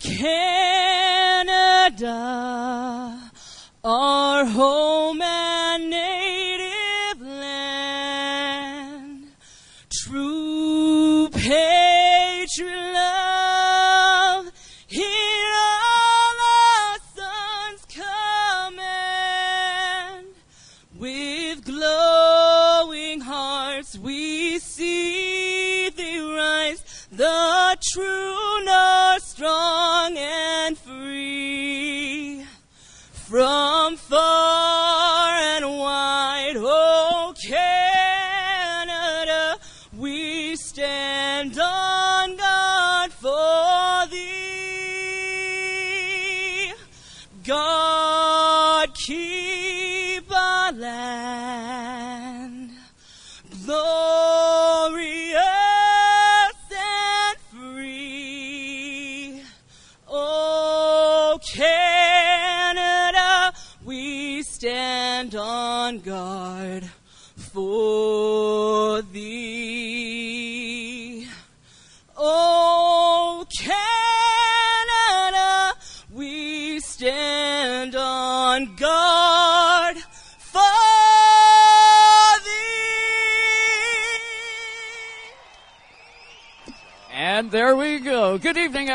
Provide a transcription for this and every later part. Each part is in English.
Canada,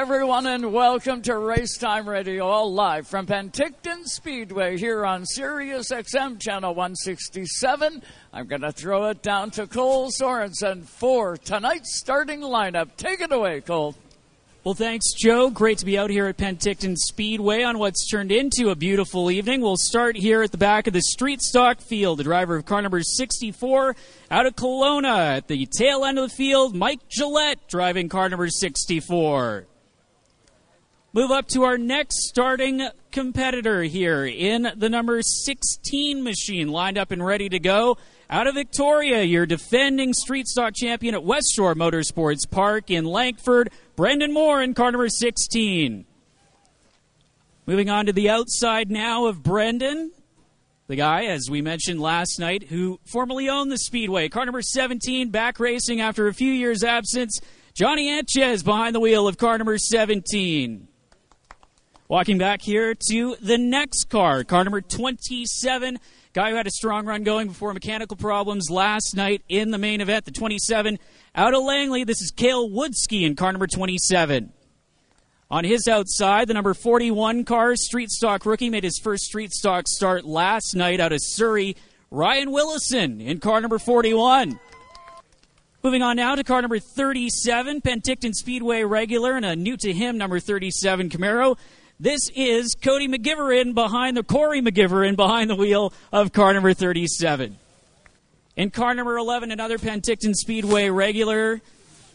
everyone, and welcome to Race Time Radio, all live from Penticton Speedway here on Sirius XM Channel 167. I'm going to throw it down to Cole Sorensen for tonight's starting lineup. Take it away, Cole. Well, thanks, Joe. Great to be out here at Penticton Speedway on what's turned into a beautiful evening. We'll start here at the back of the street stock field. The driver of car number 64 out of Kelowna. At the tail end of the field, Mike Gillette driving car number 64. Move up to our next starting competitor here in the number 16 machine, lined up and ready to go. Out of Victoria, your defending street stock champion at West Shore Motorsports Park in Langford, Brendan Moore in car number 16. Moving on to the outside now of Brendan, the guy, as we mentioned last night, who formerly owned the Speedway. Car number 17, back racing after a few years' absence. Johnny Anchez behind the wheel of car number 17. Walking back here to the next car, car number 27. Guy who had a strong run going before mechanical problems last night in the main event, the 27. Out of Langley, this is Kale Woodski in car number 27. On his outside, the number 41 car, street stock rookie, made his first street stock start last night out of Surrey. Ryan Willison in car number 41. Moving on now to car number 37, Penticton Speedway regular, and a new to him number 37 Camaro. This is Cody McGiverin behind the Corey McGiverin behind the wheel of car number 37. In car number 11, another Penticton Speedway regular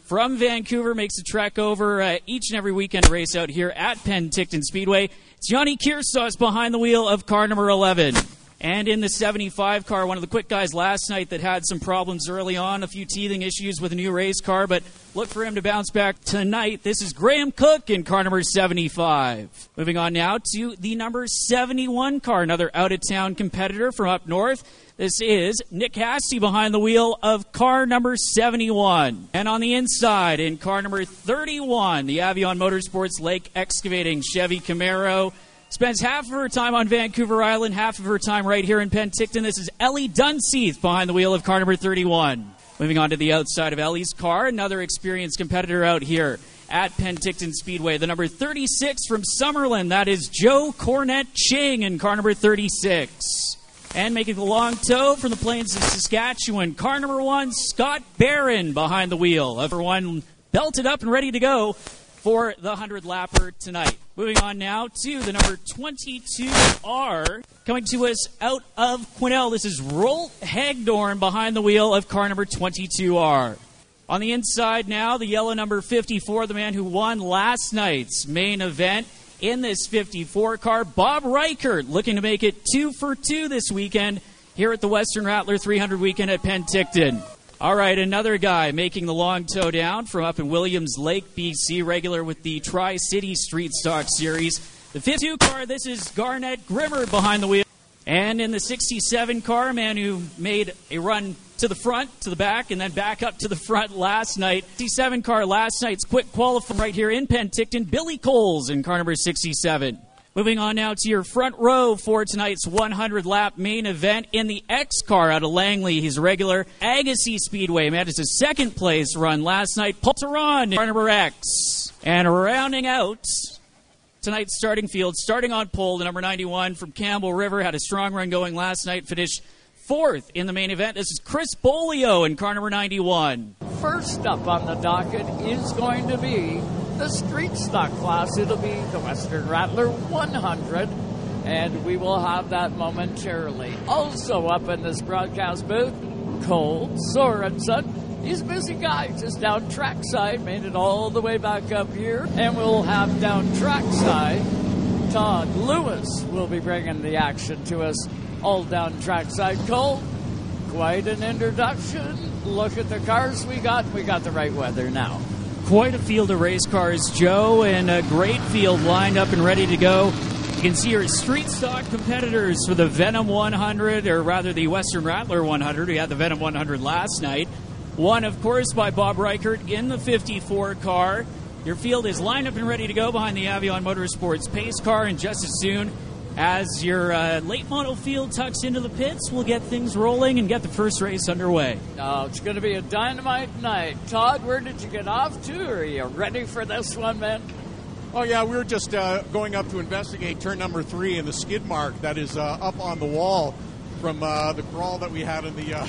from Vancouver makes a trek over uh, each and every weekend race out here at Penticton Speedway. It's Johnny Kiersauce behind the wheel of car number 11. And in the 75 car, one of the quick guys last night that had some problems early on, a few teething issues with a new race car, but look for him to bounce back tonight. This is Graham Cook in car number 75. Moving on now to the number 71 car, another out of town competitor from up north. This is Nick Hasty behind the wheel of car number 71. And on the inside, in car number 31, the Avion Motorsports Lake Excavating Chevy Camaro. Spends half of her time on Vancouver Island, half of her time right here in Penticton. This is Ellie Dunseith behind the wheel of car number 31. Moving on to the outside of Ellie's car, another experienced competitor out here at Penticton Speedway. The number 36 from Summerland, that is Joe Cornett Ching in car number 36. And making the long tow from the plains of Saskatchewan, car number one, Scott Barron behind the wheel. Everyone belted up and ready to go for the 100 lapper tonight. Moving on now to the number 22R. Coming to us out of Quesnel, this is Rolt Hagdorn behind the wheel of car number 22R. On the inside now, the yellow number 54, the man who won last night's main event in this 54 car, Bob Reichert, looking to make it two for two this weekend here at the Western Rattler 300 weekend at Penticton. All right, another guy making the long tow down from up in Williams Lake, BC, regular with the Tri City Street Stock Series. The 52 car, this is Garnett Grimmer behind the wheel. And in the 67 car, man who made a run to the front, to the back, and then back up to the front last night. 67 car last night's quick qualifying right here in Penticton. Billy Coles in car number 67. Moving on now to your front row for tonight's 100 lap main event in the X car out of Langley. He's regular Agassiz Speedway. Man, it's a second place run last night. Paul Teron, car number X. And rounding out tonight's starting field, starting on pole, the number 91 from Campbell River had a strong run going last night, finished fourth in the main event. This is Chris Bolio in car number 91. First up on the docket is going to be the street stock class. It'll be the Western Rattler 100, and we will have that momentarily. Also up in this broadcast booth, Cole Sorensen. He's a busy guy, just down trackside, made it all the way back up here, and we'll have down trackside. Todd Lewis will be bringing the action to us all down trackside. Cole, quite an introduction. Look at the cars we got. We got the right weather now quite a field of race cars, Joe, and a great field lined up and ready to go. You can see your street stock competitors for the Venom 100, or rather the Western Rattler 100. We had the Venom 100 last night. One, of course, by Bob Reichert in the 54 car. Your field is lined up and ready to go behind the Avion Motorsports pace car, and just as soon as your uh, late model field tucks into the pits, we'll get things rolling and get the first race underway. Oh, it's going to be a dynamite night. Todd, where did you get off to? Are you ready for this one, man? Oh, yeah, we were just uh, going up to investigate turn number three and the skid mark that is uh, up on the wall from uh, the crawl that we had in the uh,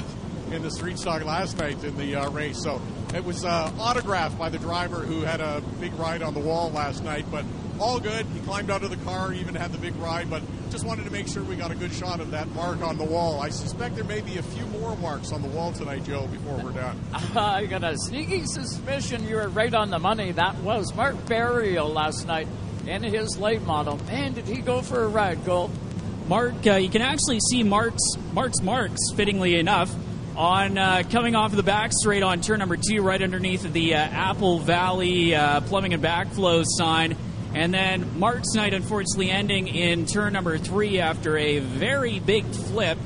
in the street stock last night in the uh, race. So it was autographed by the driver who had a big ride on the wall last night, but all good. He climbed out of the car, even had the big ride, but just wanted to make sure we got a good shot of that mark on the wall. I suspect there may be a few more marks on the wall tonight, Joe, before we're done. I got a sneaky suspicion you were right on the money. That was Mark Burial last night in his late model. Man, did he go for a ride, Gold? Mark, uh, you can actually see Mark's Mark's marks, fittingly enough, on uh, coming off the back straight on turn number two, right underneath the uh, Apple Valley uh, Plumbing and Backflow sign. And then Mark's night, unfortunately, ending in turn number three after a very big flip.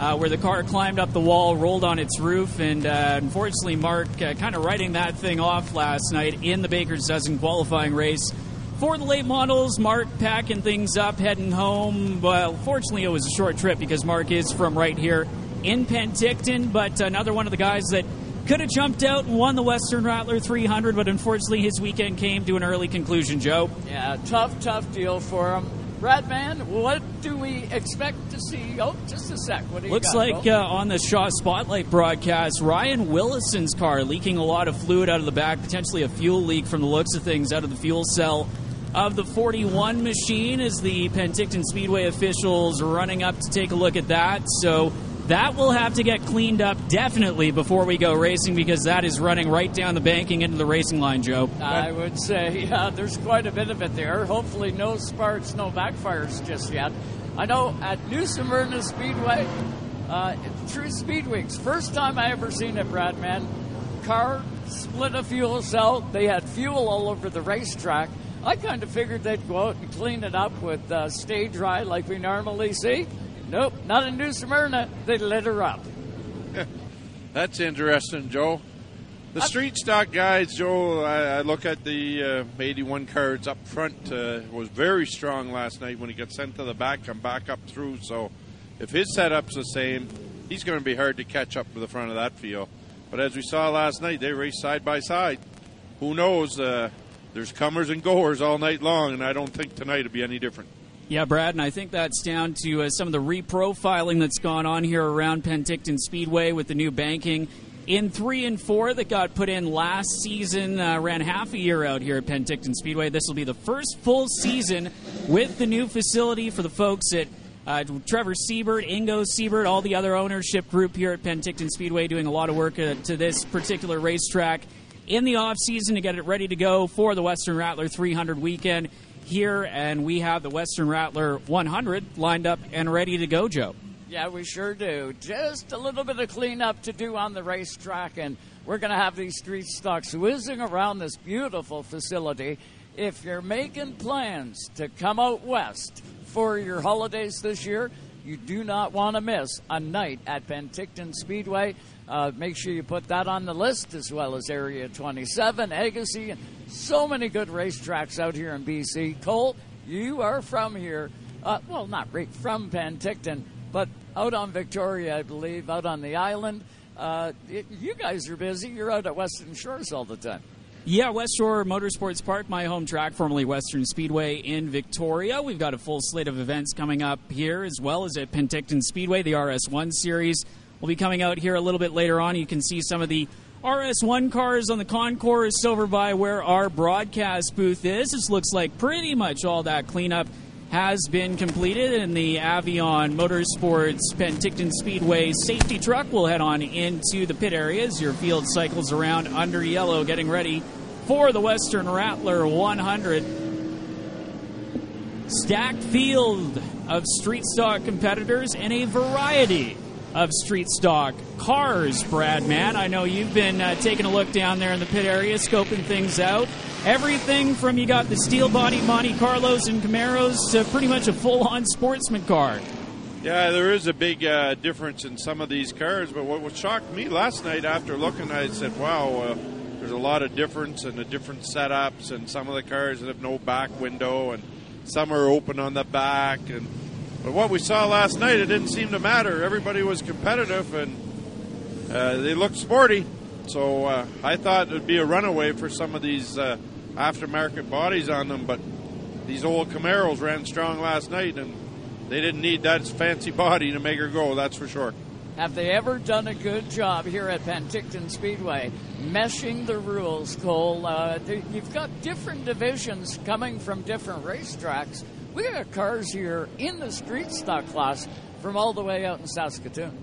Uh, where the car climbed up the wall, rolled on its roof, and uh, unfortunately, Mark uh, kind of writing that thing off last night in the Baker's Dozen qualifying race. For the late models, Mark packing things up, heading home. Well, fortunately, it was a short trip because Mark is from right here in Penticton, but another one of the guys that could have jumped out and won the Western Rattler 300, but unfortunately his weekend came to an early conclusion, Joe. Yeah, tough, tough deal for him. Bradman, what do we expect to see? Oh, just a sec. What do you Looks got, like uh, on the Shaw Spotlight broadcast, Ryan Willison's car leaking a lot of fluid out of the back, potentially a fuel leak from the looks of things out of the fuel cell of the 41 machine as the Penticton Speedway officials running up to take a look at that. So that will have to get cleaned up definitely before we go racing because that is running right down the banking into the racing line, Joe. I would say, yeah, there's quite a bit of it there. Hopefully, no sparks, no backfires just yet. I know at New Smyrna Speedway, uh, True Speed Weeks, first time I ever seen it, Brad, man. Car split a fuel cell. They had fuel all over the racetrack. I kind of figured they'd go out and clean it up with uh, stay dry like we normally see. Nope, not in New Smyrna. They lit her up. That's interesting, Joe. The street stock guys, Joe, I, I look at the uh, 81 cards up front, uh, was very strong last night when he got sent to the back and back up through. So if his setup's the same, he's going to be hard to catch up to the front of that field. But as we saw last night, they raced side by side. Who knows? Uh, there's comers and goers all night long, and I don't think tonight will be any different. Yeah, Brad, and I think that's down to uh, some of the reprofiling that's gone on here around Penticton Speedway with the new banking in three and four that got put in last season. Uh, ran half a year out here at Penticton Speedway. This will be the first full season with the new facility for the folks at uh, Trevor Siebert, Ingo Siebert, all the other ownership group here at Penticton Speedway doing a lot of work uh, to this particular racetrack in the off season to get it ready to go for the Western Rattler 300 weekend here, and we have the Western Rattler 100 lined up and ready to go, Joe. Yeah, we sure do. Just a little bit of cleanup to do on the racetrack, and we're going to have these street stocks whizzing around this beautiful facility. If you're making plans to come out west for your holidays this year, you do not want to miss a night at Penticton Speedway. Uh, make sure you put that on the list, as well as Area 27, Agassiz, and so many good racetracks out here in BC. Cole, you are from here. Uh, well, not right from Penticton, but out on Victoria, I believe, out on the island. Uh, it, you guys are busy. You're out at Western Shores all the time. Yeah, West Shore Motorsports Park, my home track, formerly Western Speedway in Victoria. We've got a full slate of events coming up here, as well as at Penticton Speedway. The RS1 series will be coming out here a little bit later on. You can see some of the RS1 cars on the concourse over by where our broadcast booth is. This looks like pretty much all that cleanup has been completed, and the Avion Motorsports Penticton Speedway safety truck will head on into the pit areas. Your field cycles around under yellow, getting ready for the Western Rattler 100. Stacked field of street stock competitors and a variety of street stock cars, Brad Man. I know you've been uh, taking a look down there in the pit area, scoping things out. Everything from you got the steel body Monte Carlos and Camaros to pretty much a full on sportsman car. Yeah, there is a big uh, difference in some of these cars, but what, what shocked me last night after looking, I said, wow, uh, there's a lot of difference and the different setups, and some of the cars that have no back window, and some are open on the back, and but what we saw last night, it didn't seem to matter. Everybody was competitive and uh, they looked sporty. So uh, I thought it would be a runaway for some of these uh, aftermarket bodies on them, but these old Camaros ran strong last night and they didn't need that fancy body to make her go, that's for sure. Have they ever done a good job here at Penticton Speedway meshing the rules, Cole? Uh, you've got different divisions coming from different racetracks we got cars here in the street stock class from all the way out in Saskatoon.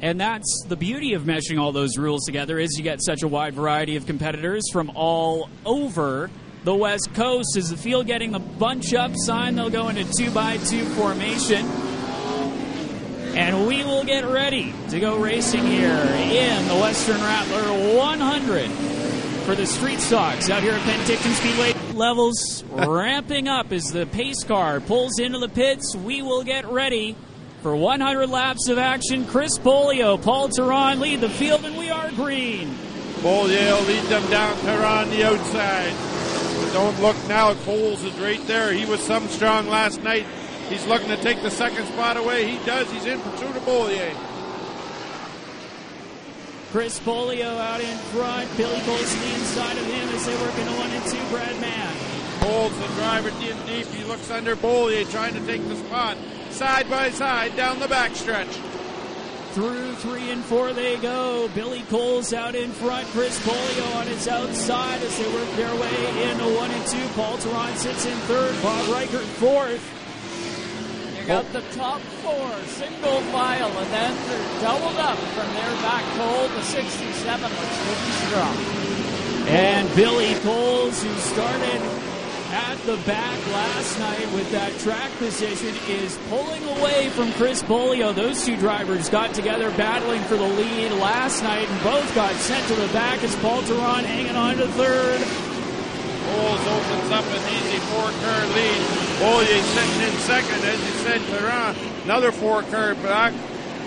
And that's the beauty of meshing all those rules together is you get such a wide variety of competitors from all over the West Coast. Is the field getting the bunch up sign? They'll go into two by two formation. And we will get ready to go racing here in the Western Rattler 100 for the street stocks out here at Penticton Speedway. Levels ramping up as the pace car pulls into the pits. We will get ready for 100 laps of action. Chris Bolio, Paul Teron lead the field, and we are green. Bolio lead them down Teron the outside. But don't look now. Coles is right there. He was some strong last night. He's looking to take the second spot away. He does. He's in pursuit of Bollier. Chris Bolio out in front. Billy Coles to the inside of him as they work into one and two. Brad Mann. Holds the driver in deep. He looks under Bollier trying to take the spot. Side by side down the backstretch. Through three and four they go. Billy Coles out in front. Chris Bolio on his outside as they work their way into one and two. Paul Teron sits in third. Bob Reichert fourth got the top four single file, and then they're doubled up from their back pole. The 67 looks good and strong. And Billy Coles, who started at the back last night with that track position, is pulling away from Chris Bolio. Those two drivers got together battling for the lead last night, and both got sent to the back as Paul hanging on to third. Coles opens up an easy four-car lead. Bollier sitting in second, as you said, Perrin, another four-car back.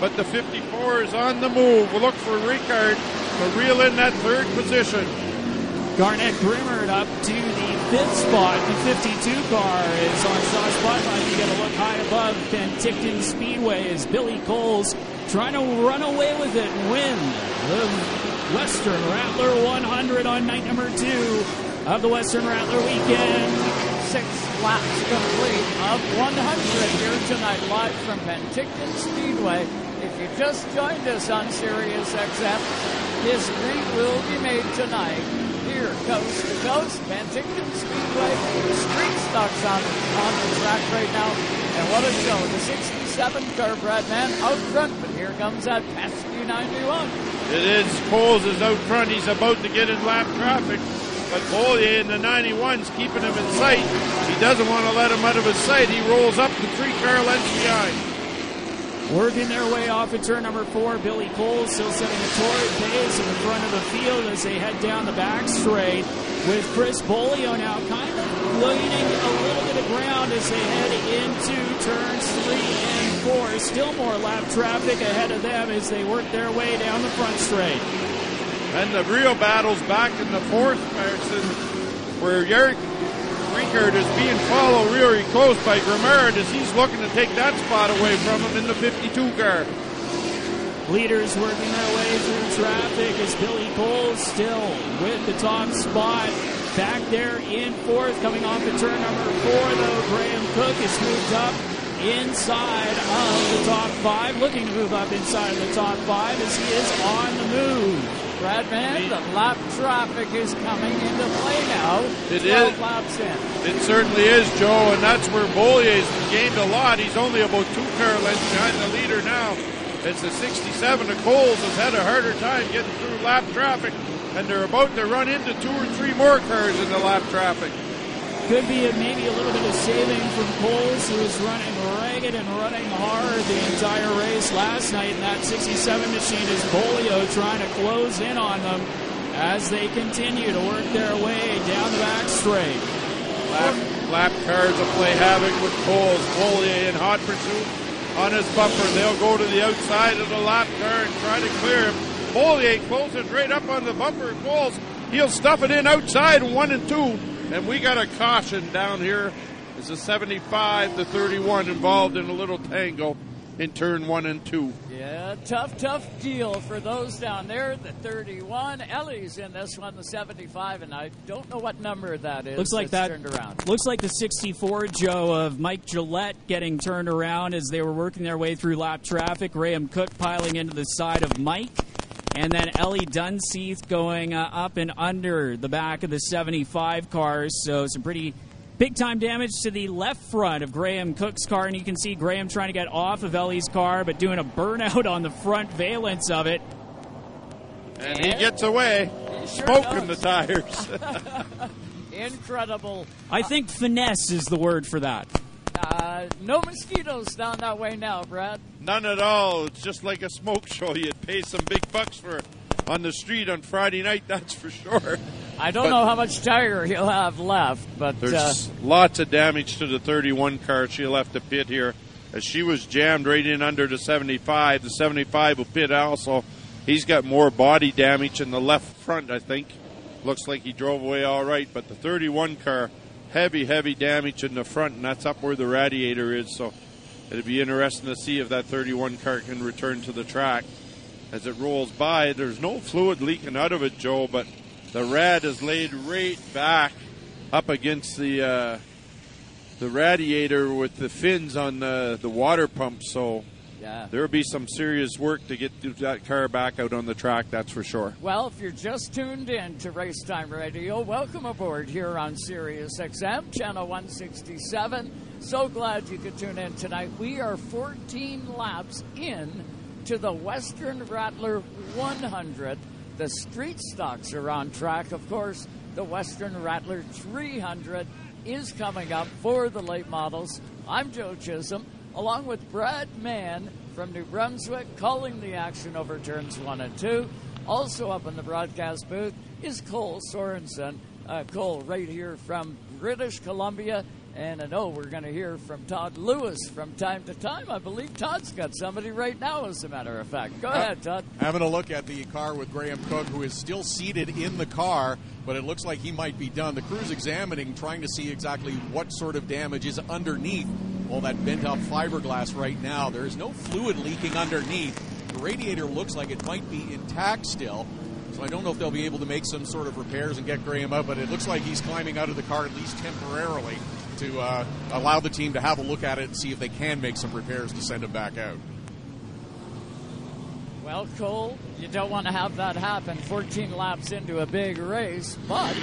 But the 54 is on the move. We'll look for Reichert to reel in that third position. Garnett Grimmert up to the fifth spot. The 52 car is on Shaw Spotlight. You got to look high above Penticton Speedway as Billy Coles trying to run away with it and win the Western Rattler 100 on night number two of the Western Rattler weekend. Six laps complete of 100 here tonight, live from Penticton Speedway. If you just joined us on Sirius XM, history will be made tonight. Here, coast to coast, Penticton Speedway, street stocks on, on the track right now. And what a show. The 67 car, Brad Man, out front, but here comes that pesky 91. It is. Coles is out front. He's about to get in lap traffic. But Bollier in the 91's keeping him in sight. He doesn't want to let him out of his sight. He rolls up the three car lengths behind. Working their way off at turn number four, Billy Cole still setting a torrid pace in the front of the field as they head down the back straight with Chris Bolio now kind of leaning a little bit of ground as they head into turns three and four. Still more lap traffic ahead of them as they work their way down the front straight. And the real battle's back in the fourth person where Eric Rinkert is being followed really close by Grimard as he's looking to take that spot away from him in the 52 car. Leaders working their way through traffic as Billy Cole still with the top spot. Back there in fourth, coming off the turn number four, though, Graham Cook is moved up inside of the top five, looking to move up inside of the top five as he is on the move. Bradman, the lap traffic is coming into play now. It 12 is. laps in. It certainly is, Joe, and that's where Bollier's gained a lot. He's only about two car lengths behind the leader now. It's the 67 of Coles has had a harder time getting through lap traffic, and they're about to run into two or three more cars in the lap traffic. Could be maybe a little bit of saving from Coles, who was running ragged and running hard the entire race last night in that 67 machine is Bolio trying to close in on them as they continue to work their way down the back straight. Lap, lap cars will play havoc with Coles. Bollier in hot pursuit on his bumper. They'll go to the outside of the lap car and try to clear him. Bollier closes right up on the bumper Coles. He'll stuff it in outside one and two. And we got a caution down here. It's a 75 to 31 involved in a little tangle in turn one and two. Yeah, tough, tough deal for those down there. The 31, Ellie's in this one, the 75, and I don't know what number that is. Looks like that. turned around. Looks like the 64 Joe of Mike Gillette getting turned around as they were working their way through lap traffic. Graham Cook piling into the side of Mike. And then Ellie Dunseith going uh, up and under the back of the 75 cars. So some pretty big time damage to the left front of Graham Cook's car. And you can see Graham trying to get off of Ellie's car, but doing a burnout on the front valence of it. And he gets away, sure smoking the tires. Incredible. I think finesse is the word for that. Uh, no mosquitoes down that way now, Brad. None at all. It's just like a smoke show. You'd pay some big bucks for on the street on Friday night, that's for sure. I don't But- know how much tire he'll have left, but There's uh, lots of damage to the 31 car. She left the pit here as she was jammed right in under the 75. The 75 will pit also. He's got more body damage in the left front, I think. Looks like he drove away all right, but the 31 car, heavy, heavy damage in the front, and that's up where the radiator is. So it'll be interesting to see if that 31 car can return to the track as it rolls by. There's no fluid leaking out of it, Joe, but the rad is laid right back up against the uh, the radiator with the fins on the the water pump. So yeah. there'll be some serious work to get that car back out on the track. That's for sure. Well, if you're just tuned in to Racetime Radio, welcome aboard here on Sirius XM, channel 167. So glad you could tune in tonight. We are 14 laps in to the Western Rattler 100. The street stocks are on track. Of course, the Western Rattler 300 is coming up for the late models. I'm Joe Chisholm, along with Brad Mann from New Brunswick, calling the action over turns one and two. Also up in the broadcast booth is Cole Sorensen. Uh, Cole, right here from British Columbia. And I know we're going to hear from Todd Lewis from time to time. I believe Todd's got somebody right now, as a matter of fact. Go uh, ahead, Todd. Having a look at the car with Graham Cook, who is still seated in the car, but it looks like he might be done. The crew's examining, trying to see exactly what sort of damage is underneath all that bent up fiberglass right now. There is no fluid leaking underneath. The radiator looks like it might be intact still. So I don't know if they'll be able to make some sort of repairs and get Graham out, but it looks like he's climbing out of the car at least temporarily to uh, allow the team to have a look at it and see if they can make some repairs to send him back out. Well, Cole, you don't want to have that happen 14 laps into a big race, but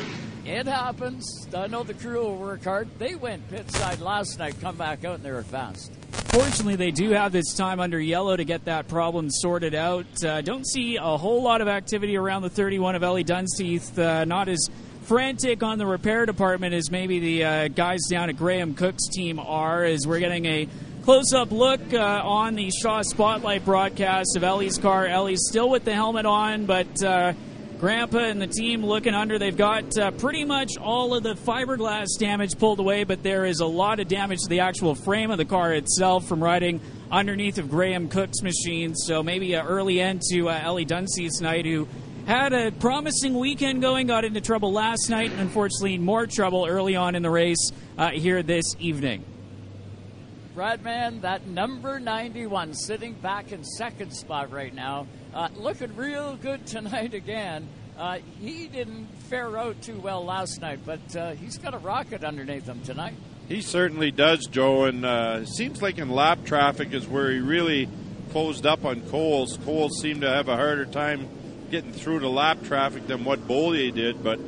it happens. I know the crew will work hard. They went pit side last night, come back out, and they were fast. Fortunately, they do have this time under yellow to get that problem sorted out. Uh, don't see a whole lot of activity around the 31 of Ellie Dunseith. Uh, not as frantic on the repair department as maybe the uh, guys down at Graham Cook's team are, as we're getting a close up look uh, on the Shaw Spotlight broadcast of Ellie's car. Ellie's still with the helmet on, but. Uh, Grandpa and the team looking under. They've got uh, pretty much all of the fiberglass damage pulled away, but there is a lot of damage to the actual frame of the car itself from riding underneath of Graham Cook's machine. So maybe an early end to uh, Ellie Dunseith tonight, who had a promising weekend going, got into trouble last night, and unfortunately more trouble early on in the race uh, here this evening. Bradman, that number 91, sitting back in second spot right now, uh, looking real good tonight again. Uh, he didn't fare out too well last night, but uh, he's got a rocket underneath him tonight. He certainly does, Joe, and uh, seems like in lap traffic is where he really closed up on Coles. Coles seemed to have a harder time getting through the lap traffic than what Beaulier did, but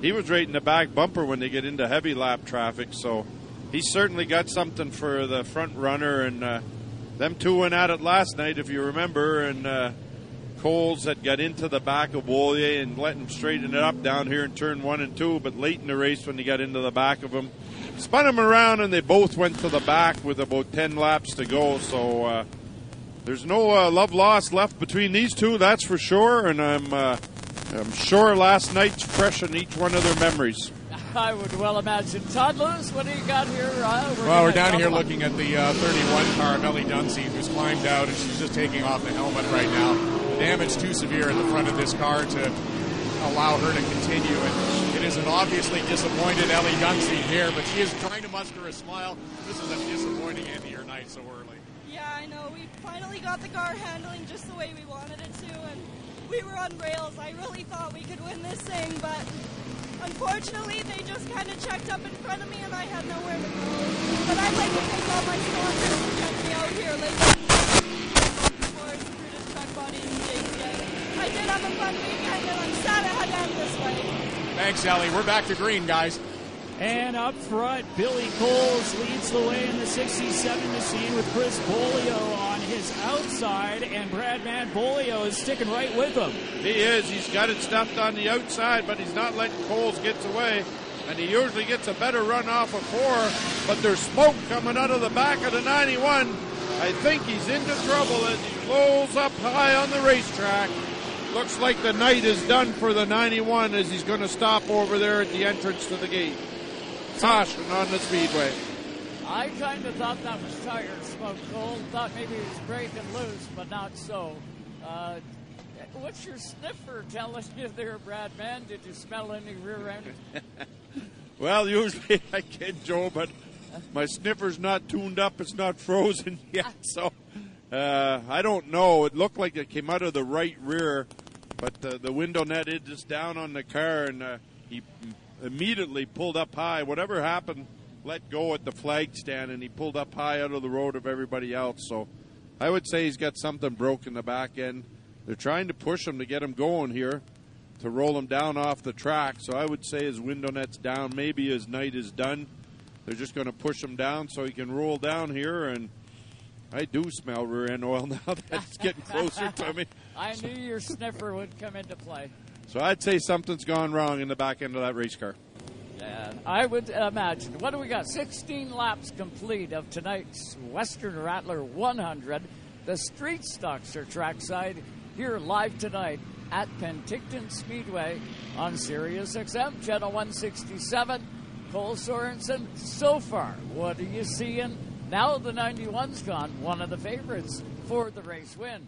he was right in the back bumper when they get into heavy lap traffic, so he certainly got something for the front runner, and uh, them two went at it last night, if you remember, and uh, Coles had got into the back of Beaulier and let him straighten it up down here in turn one and two, but late in the race when he got into the back of him, spun him around, and they both went to the back with about 10 laps to go, so uh, there's no uh, love lost left between these two, that's for sure, and I'm, uh, I'm sure last night's fresh in each one of their memories. I would well imagine. Todd Lewis, what do you got here? Uh, we're well, we're down here looking at the uh, 31 car of Ellie Dunseith, who's climbed out, and she's just taking off the helmet right now. The damage too severe at the front of this car to allow her to continue. And it is an obviously disappointed Ellie Dunseith here, but she is trying to muster a smile. This is a disappointing end to your night so early. Yeah, I know. We finally got the car handling just the way we wanted it to, and we were on rails. I really thought we could win this thing, but Unfortunately, they just kind of checked up in front of me and I had nowhere to go. But I'd like to thank all my sponsors who kept me out here listening for Brutus Truck Body and JCI. I did have a fun weekend and I'm sad I had to end this way. Thanks, Ellie. We're back to green, guys. And up front, Billy Coles leads the way in the 67 machine with Chris Bolio on his outside, and Bradman Bolio is sticking right with him. He is. He's got it stuffed on the outside, but he's not letting Coles get away. And he usually gets a better run off of four, but there's smoke coming out of the back of the 91. I think he's into trouble as he rolls up high on the racetrack. Looks like the night is done for the 91 as he's going to stop over there at the entrance to the gate caution on the speedway. I kind of thought that was tire smoke, Cole. Thought maybe it was breaking loose, but not so. Uh, what's your sniffer telling you there, Brad? Man, did you smell any rear end? well, usually I can, Joe, but my sniffer's not tuned up. It's not frozen yet, so uh, I don't know. It looked like it came out of the right rear, but uh, the window net is just down on the car, and uh, he immediately pulled up high. Whatever happened, let go at the flag stand, and he pulled up high out of the road of everybody else. So I would say he's got something broke in the back end. They're trying to push him to get him going here to roll him down off the track. So I would say his window net's down. Maybe his night is done. They're just going to push him down so he can roll down here. And I do smell rear end oil now that it's getting closer to me. I knew your sniffer would come into play. So I'd say something's gone wrong in the back end of that race car. Yeah, I would imagine. What do we got? 16 laps complete of tonight's Western Rattler 100. The street stocks are trackside here live tonight at Penticton Speedway on Sirius XM, Channel 167. Cole Sorensen, so far, what are you seeing? Now the 91's gone, one of the favorites for the race win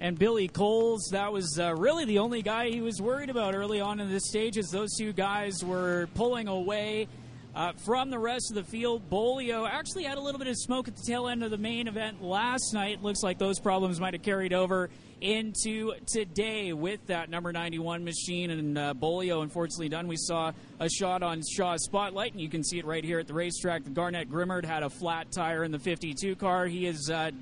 and Billy Coles. That was uh, really the only guy he was worried about early on in this stage, as those two guys were pulling away uh, from the rest of the field. Bolio actually had a little bit of smoke at the tail end of the main event last night. Looks like those problems might have carried over into today with that number 91 machine and uh, Bolio unfortunately done. We saw a shot on Shaw's spotlight, and you can see it right here at the racetrack. The Garnet Grimmard had a flat tire in the 52 car. He is uh,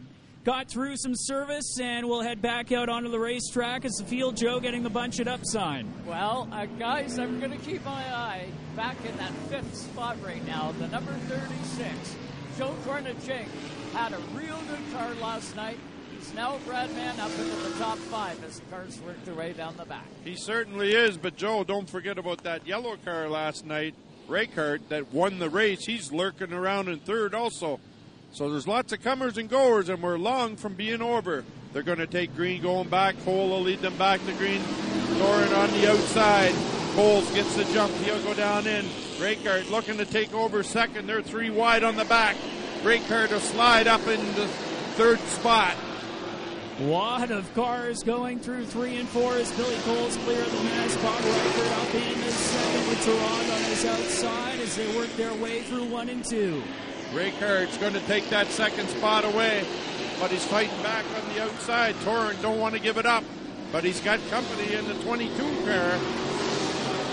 got through some service, and we'll head back out onto the racetrack as the field Joe getting the bunch it up sign. Well, uh, guys, I'm going to keep my eye back in that fifth spot right now. The number 36, Joe Kornachik, had a real good car last night. He's now Bradman up into the top five as the cars work their way down the back. He certainly is, but Joe, don't forget about that yellow car last night, Reichert, that won the race. He's lurking around in third also. So there's lots of comers and goers, and we're long from being over. They're going to take green going back. Cole will lead them back to green. Doran on the outside. Coles gets the jump. He'll go down in. Reichert looking to take over second. They're three wide on the back. Reichert will slide up in the third spot. Wad of cars going through three and four as Billy Coles clear of the mess. Bob Reichert up in the second with Toronto on his outside as they work their way through one and two. Reichert's going to take that second spot away, but he's fighting back on the outside. Torrent don't want to give it up, but he's got company in the 22 car.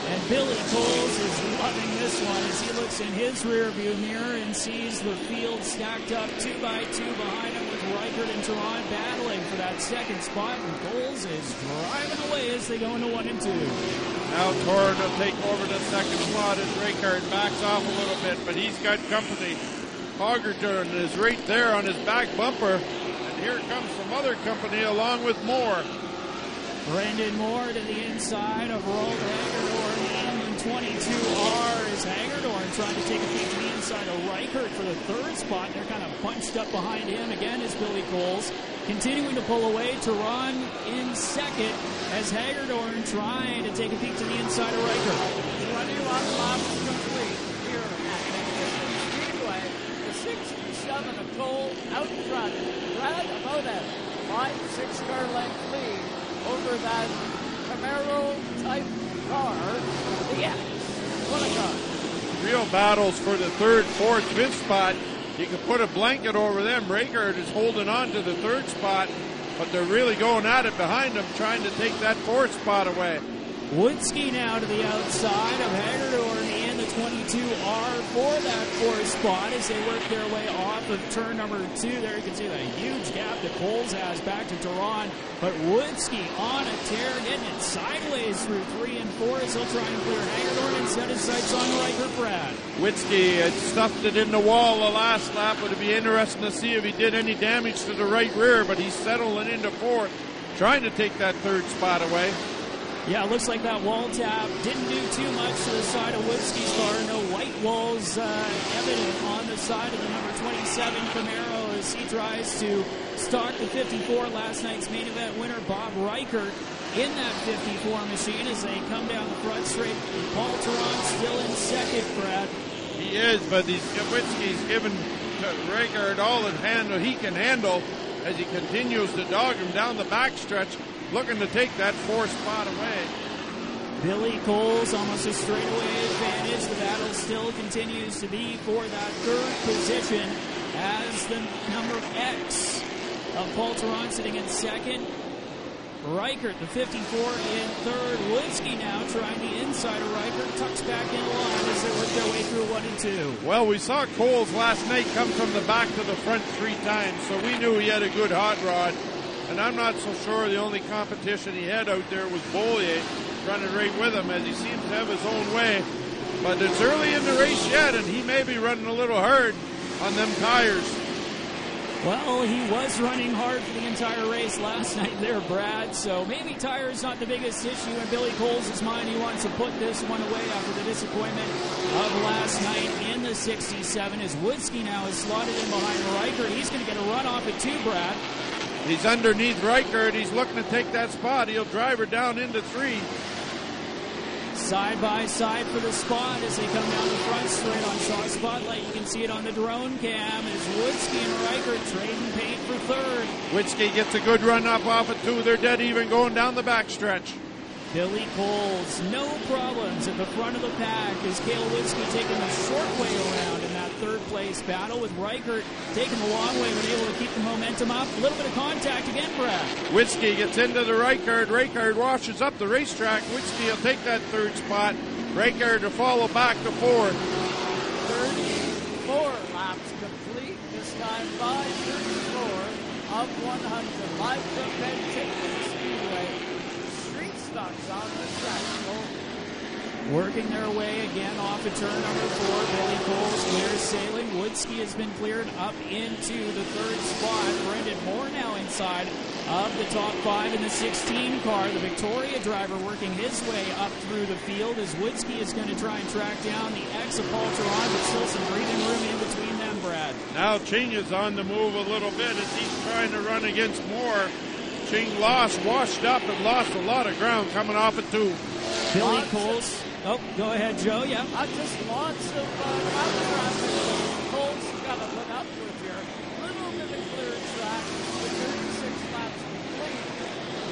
And Billy Coles is loving this one as he looks in his rearview mirror and sees the field stacked up two by two behind him with Reichert and Tehran battling for that second spot. And Coles is driving away as they go into one and two. Now Torrent will take over the second spot as Reichert backs off a little bit, but he's got company. Hogerton is right there on his back bumper, and here comes some other company along with Moore. Brandon Moore to the inside of Roald Hagerdorn in 22R is Hagerdorn trying to take a peek to the inside of Reichert for the third spot. They're kind of bunched up behind him. Again is Billy Coles. Continuing to pull away, Tehran in second as Hagerdorn trying to take a peek to the inside of Reichert. 21 laps complete here at Penticton Speedway. The 67 of Cole out front. Brad about a five, six car length lead over that Camaro type car, the X. What a car. Real battles for the third, fourth, fifth spot. You can put a blanket over them. Reichert is holding on to the third spot, but they're really going at it behind them, trying to take that fourth spot away. Woodski now to the outside of Hagerdorn 22R for that fourth spot as they work their way off of turn number two. There you can see the huge gap that Coles has back to Tehran. But Woodski on a tear, getting it sideways through three and four as he'll try and clear Hagerdorn and set his sights on Reichert Brad. Witzke had stuffed it in the wall the last lap. But it'd be interesting to see if he did any damage to the right rear, but he's settling into fourth, trying to take that third spot away. Yeah, looks like that wall tap didn't do too much to the side of Woodski's car. No white walls uh, evident on the side of the number 27 Camaro as he tries to stalk the 54 last night's main event winner Bob Reichert in that 54 machine as they come down the front straight. Paul Tehran still in second, Brad. He is, but he's, Witzke's given Reichert all the handle he can handle as he continues to dog him down the backstretch, looking to take that fourth spot away. Billy Coles almost a straightaway advantage. The battle still continues to be for that third position as the number X of Paul Tehran sitting in second. Reichert, the 54, in third. Woodski now trying the inside of Reichert. Tucks back in line as they work their way through one and two. Well, we saw Coles last night come from the back to the front three times, so we knew he had a good hot rod. And I'm not so sure the only competition he had out there was Bollier running right with him as he seems to have his own way. But it's early in the race yet, and he may be running a little hard on them tires. Well, he was running hard for the entire race last night there, Brad. So maybe tires not the biggest issue in Billy Coles' mind. He wants to put this one away after the disappointment of last night in the 67. As Woodski now is slotted in behind Reichert, he's going to get a run off at two, Brad. He's underneath Reichert. He's looking to take that spot. He'll drive her down into three. Side by side for the spot as they come down the front straight on Shaw Spotlight. You can see it on the drone cam as Woodski and Reichert trading paint for third. Witzke gets a good run up off of two. They're dead even going down the backstretch. Billy Coles, no problems at the front of the pack as Cale Witzke taking the short way around in that third place battle with Reichert taking the long way, but able to keep the momentum up. A little bit of contact again, Brad. Witzke gets into the Reichert. Reichert washes up the racetrack. Witzke will take that third spot. Reichert to follow back to fourth. 34 laps complete, this time by 34 of 100. Live from Speedway. On the track. Working their way again off of turn number four. Billy Coles clears sailing. Woodski has been cleared up into the third spot. Brendan Moore now inside of the top five in the 16 car. The Victoria driver working his way up through the field as Woodski is going to try and track down the ex of Paul Tehran, but still some breathing room in between them, Brad. Now Chenya's on the move a little bit as he's trying to run against Moore. Being lost, washed up, and lost a lot of ground coming off at two. Billy Coles. Oh, go ahead, Joe. Yeah. Uh, just lots of uh, lap traffic. Coles got to put up with here. Little bit of clear track with 36 laps complete.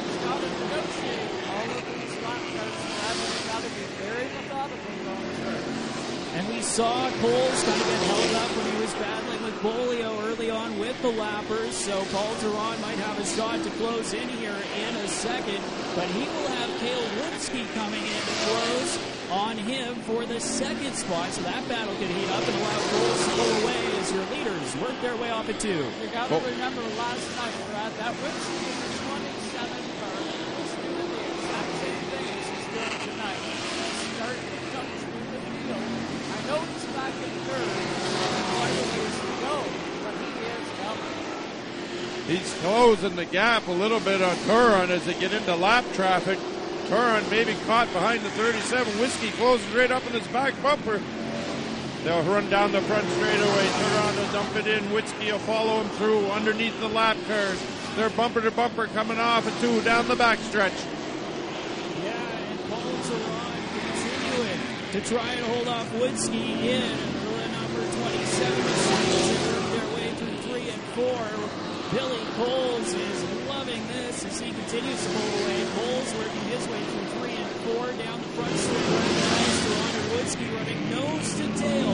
He's got to negotiate all of these lap cuts. He's got to be very methodical going through. And we saw Coles kind of get held up when he was battling with Bolio early on with the lappers. So Paul Duran might have a shot to close in here in a second. But he will have Cale Witzke coming in to close on him for the second spot. So that battle could heat up and allow Coles to pull away as your leaders work their way off at two. You got to oh. remember last night, Brad, that Witzke was a 27 car. He's doing the exact same thing as he's doing tonight. He's starting to come through the field. I know he's back in third. Quite a ways to go, but he is coming. He's closing the gap a little bit on Turan as they get into lap traffic. Turan maybe caught behind the 37. Witzke closes right up in his back bumper. They'll run down the front straightaway. Turan will dump it in. Witzke will follow him through underneath the lap cars. They're bumper to bumper coming off at two down the back stretch. Yeah, and Paul continuing to try and hold off Witzke in the number 27 machines that work their way through three and four. Billy Coles is loving this as he continues to pull away. Coles working his way through three and four down the front straight. Right Duran and running nose to tail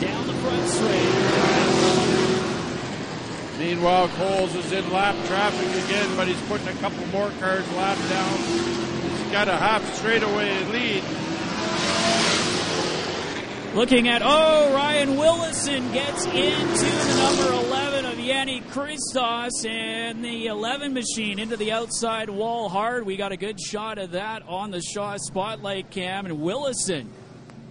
down the front straight. Meanwhile, Coles is in lap traffic again, but he's putting a couple more cars lap down. He's got a half straightaway lead. Looking at, oh, Ryan Willison gets into the number 11 Yanni Christos and the 11 machine into the outside wall hard. We got a good shot of that on the Shaw Spotlight cam. And Willison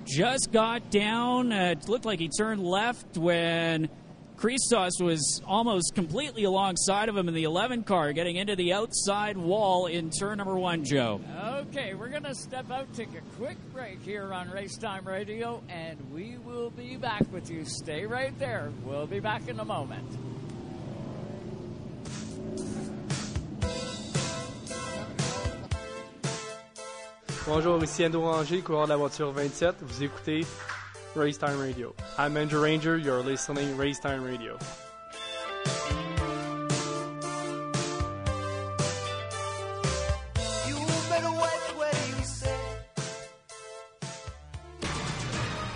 just got down. Uh, it looked like he turned left when Christos was almost completely alongside of him in the 11 car, getting into the outside wall in turn number one, Joe. Okay, we're going to step out, take a quick break here on Racetime Radio, and we will be back with you. Stay right there. We'll be back in a moment. Bonjour, ici Endo Ranger, coureur de la voiture 27. Vous écoutez Racetime Radio. I'm Andrew Ranger, you're listening Radio. What you say.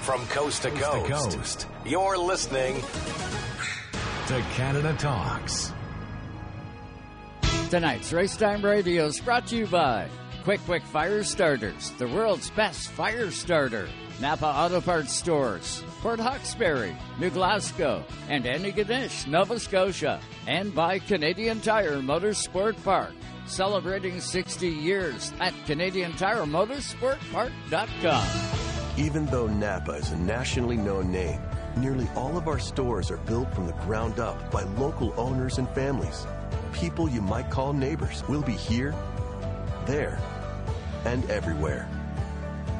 From coast to Coast coast, to coast. you're listening to Canada Talks. Tonight's Racetime Radio is brought to you by Quick Quick Fire Starters, the world's best fire starter. Napa Auto Parts Stores, Port Hawkesbury, New Glasgow, and Antigonish, Nova Scotia. And by Canadian Tire Motorsport Park, celebrating 60 years at Canadian Tire CanadianTireMotorsportPark.com. Even though Napa is a nationally known name, nearly all of our stores are built from the ground up by local owners and families. People you might call neighbors will be here, there, and everywhere.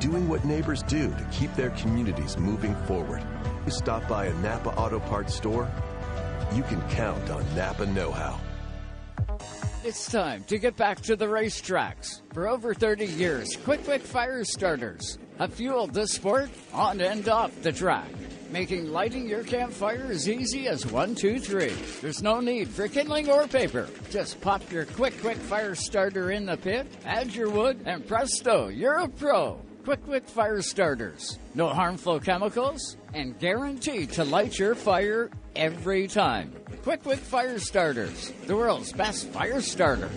Doing what neighbors do to keep their communities moving forward. You stop by a Napa Auto Parts store, you can count on Napa Know How. It's time to get back to the racetracks. For over 30 years, Quick Quick Fire Starters have fueled the sport on and off the track, making lighting your campfire as easy as one, two, three. There's no need for kindling or paper. Just pop your Quick Quick Fire Starter in the pit, add your wood, and presto, you're a pro. Quick Quick Fire Starters. No harmful chemicals, and guaranteed to light your fire every time. Quick Quick Fire Starters, the world's best fire starter.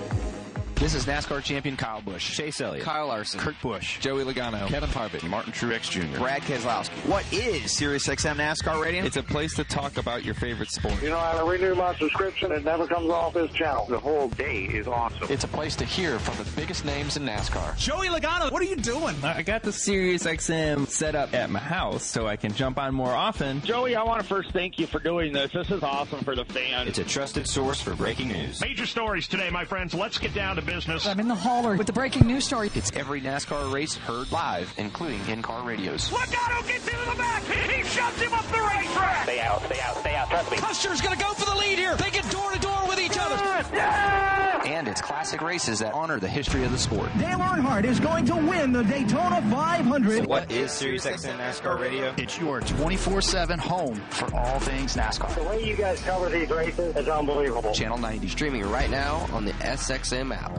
This is NASCAR champion Kyle Busch, Chase Elliott, Kyle Larson, Kurt Busch, Joey Logano, Kevin Harvick, Martin Truex Jr., Brad Keselowski. What is SiriusXM NASCAR Radio? It's a place to talk about your favorite sport. You know, I renew my subscription. It never comes off this channel. The whole day is awesome. It's a place to hear from the biggest names in NASCAR. Joey Logano, what are you doing? I got the SiriusXM set up at my house so I can jump on more often. Joey, I want to first thank you for doing this. This is awesome for the fans. It's a trusted source for breaking news. Major stories today, my friends. Let's get down to business. I'm in the hauler with the breaking news story. It's every NASCAR race heard live, including in-car radios. Logano gets into the back. He shoves him up the racetrack. Stay out, stay out, stay out. Trust me. Custer's going to go for the lead here. They get door to door with each other. Yeah! And it's classic races that honor the history of the sport. Dale Earnhardt is going to win the Daytona 500. What is SiriusXM NASCAR Radio? It's your 24 7 home for all things NASCAR. The way you guys cover these races is unbelievable. Channel 90, streaming right now on the SXM app.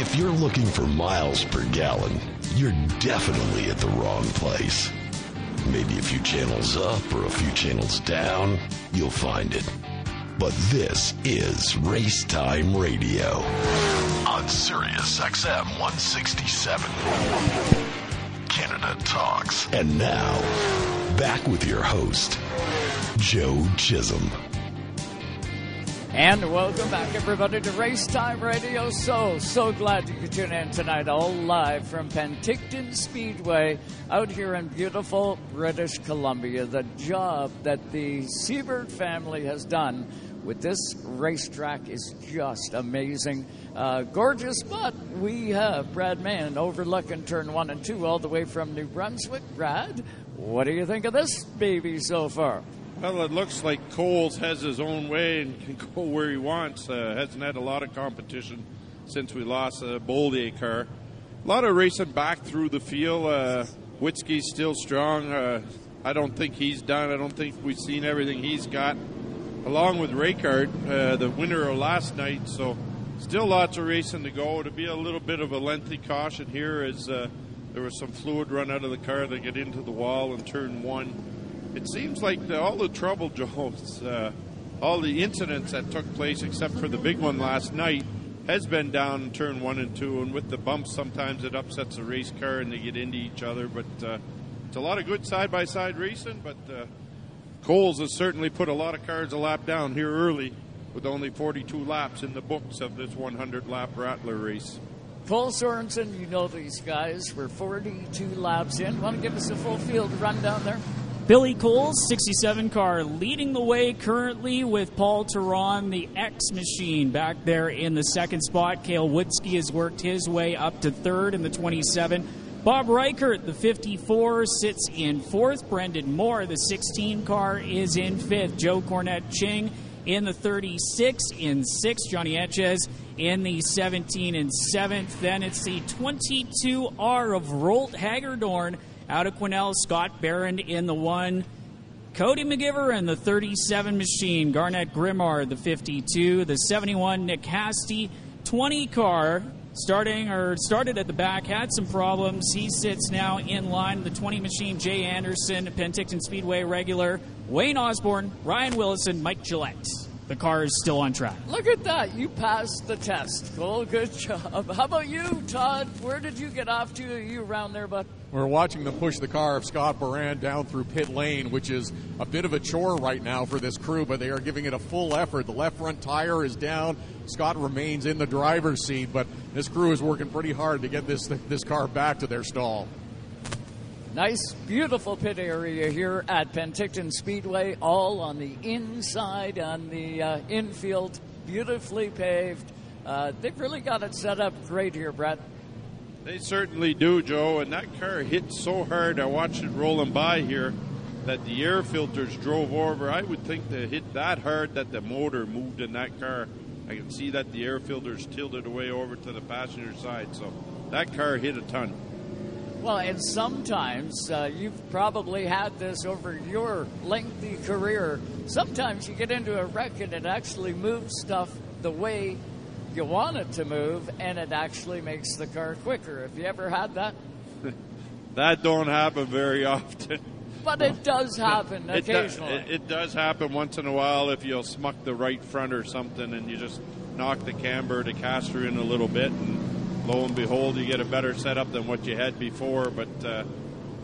If you're looking for miles per gallon, you're definitely at the wrong place. Maybe a few channels up or a few channels down, you'll find it. But this is Race Time Radio on Sirius XM 167. Canada Talks. And now, back with your host, Joe Chisholm. And welcome back, everybody, to Race Time Radio. So, so glad you could tune in tonight, all live from Penticton Speedway out here in beautiful British Columbia. The job that the Siebert family has done with this racetrack is just amazing. Uh, gorgeous but We have Brad Mann overlooking turn one and two all the way from New Brunswick. Brad, what do you think of this baby so far? Well, it looks like Coles has his own way and can go where he wants. Uh, hasn't had a lot of competition since we lost the Bollier car. A lot of racing back through the field. Uh, Witzke's still strong. Uh, I don't think he's done. I don't think we've seen everything he's got. Along with Reichert, uh, the winner of last night. So still lots of racing to go. It'll be a little bit of a lengthy caution here as uh, there was some fluid run out of the car that get into the wall in turn one. It seems like the, all the trouble, Joe, uh, all the incidents that took place, except for the big one last night, has been down in turn one and two. And with the bumps, sometimes it upsets the race car and they get into each other. But uh, it's a lot of good side by side racing. But uh, Coles has certainly put a lot of cars a lap down here early with only 42 laps in the books of this 100 lap Rattler race. Paul Sorensen, you know these guys. We're 42 laps in. Want to give us a full field rundown there? Billy Coles, 67 car, leading the way currently with Paul Teron, the X machine, back there in the second spot. Cale Witzke has worked his way up to third in the 27. Bob Reichert, the 54, sits in fourth. Brendan Moore, the 16 car, is in fifth. Joe Cornette Ching in the 36 in sixth. Johnny Etches in the 17 and seventh. Then it's the 22R of Rolt Hagerdorn out of Quesnel, Scott Barron in the one. Cody McGiver and the 37 machine. Garnett Grimard, the 52. The 71, Nick Hasty. 20 car, starting or started at the back, had some problems. He sits now in line. The 20 machine, Jay Anderson, Penticton Speedway regular. Wayne Osborne, Ryan Willison, Mike Gillette. The car is still on track. Look at that. You passed the test. Cool. Good job. How about you, Todd? Where did you get off to? Are you around there, bud? We're watching them push the car of Scott Baran down through pit lane, which is a bit of a chore right now for this crew, but they are giving it a full effort. The left front tire is down. Scott remains in the driver's seat, but this crew is working pretty hard to get this this car back to their stall. Nice, beautiful pit area here at Penticton Speedway, all on the inside, on the uh, infield, beautifully paved. Uh, they've really got it set up great here, Brett. They certainly do, Joe. And that car hit so hard. I watched it rolling by here that the air filters drove over. I would think they hit that hard that the motor moved in that car. I can see that the air filters tilted away over to the passenger side. So that car hit a ton. Well, and sometimes uh, you've probably had this over your lengthy career. Sometimes you get into a wreck and it actually moves stuff the way you want it to move, and it actually makes the car quicker. Have you ever had that? that don't happen very often. But it does happen it occasionally. Does, it, it, does happen once in a while if you'll smuck the right front or something, and you just knock the camber, the caster in a little bit, and lo and behold, you get a better setup than what you had before. But uh,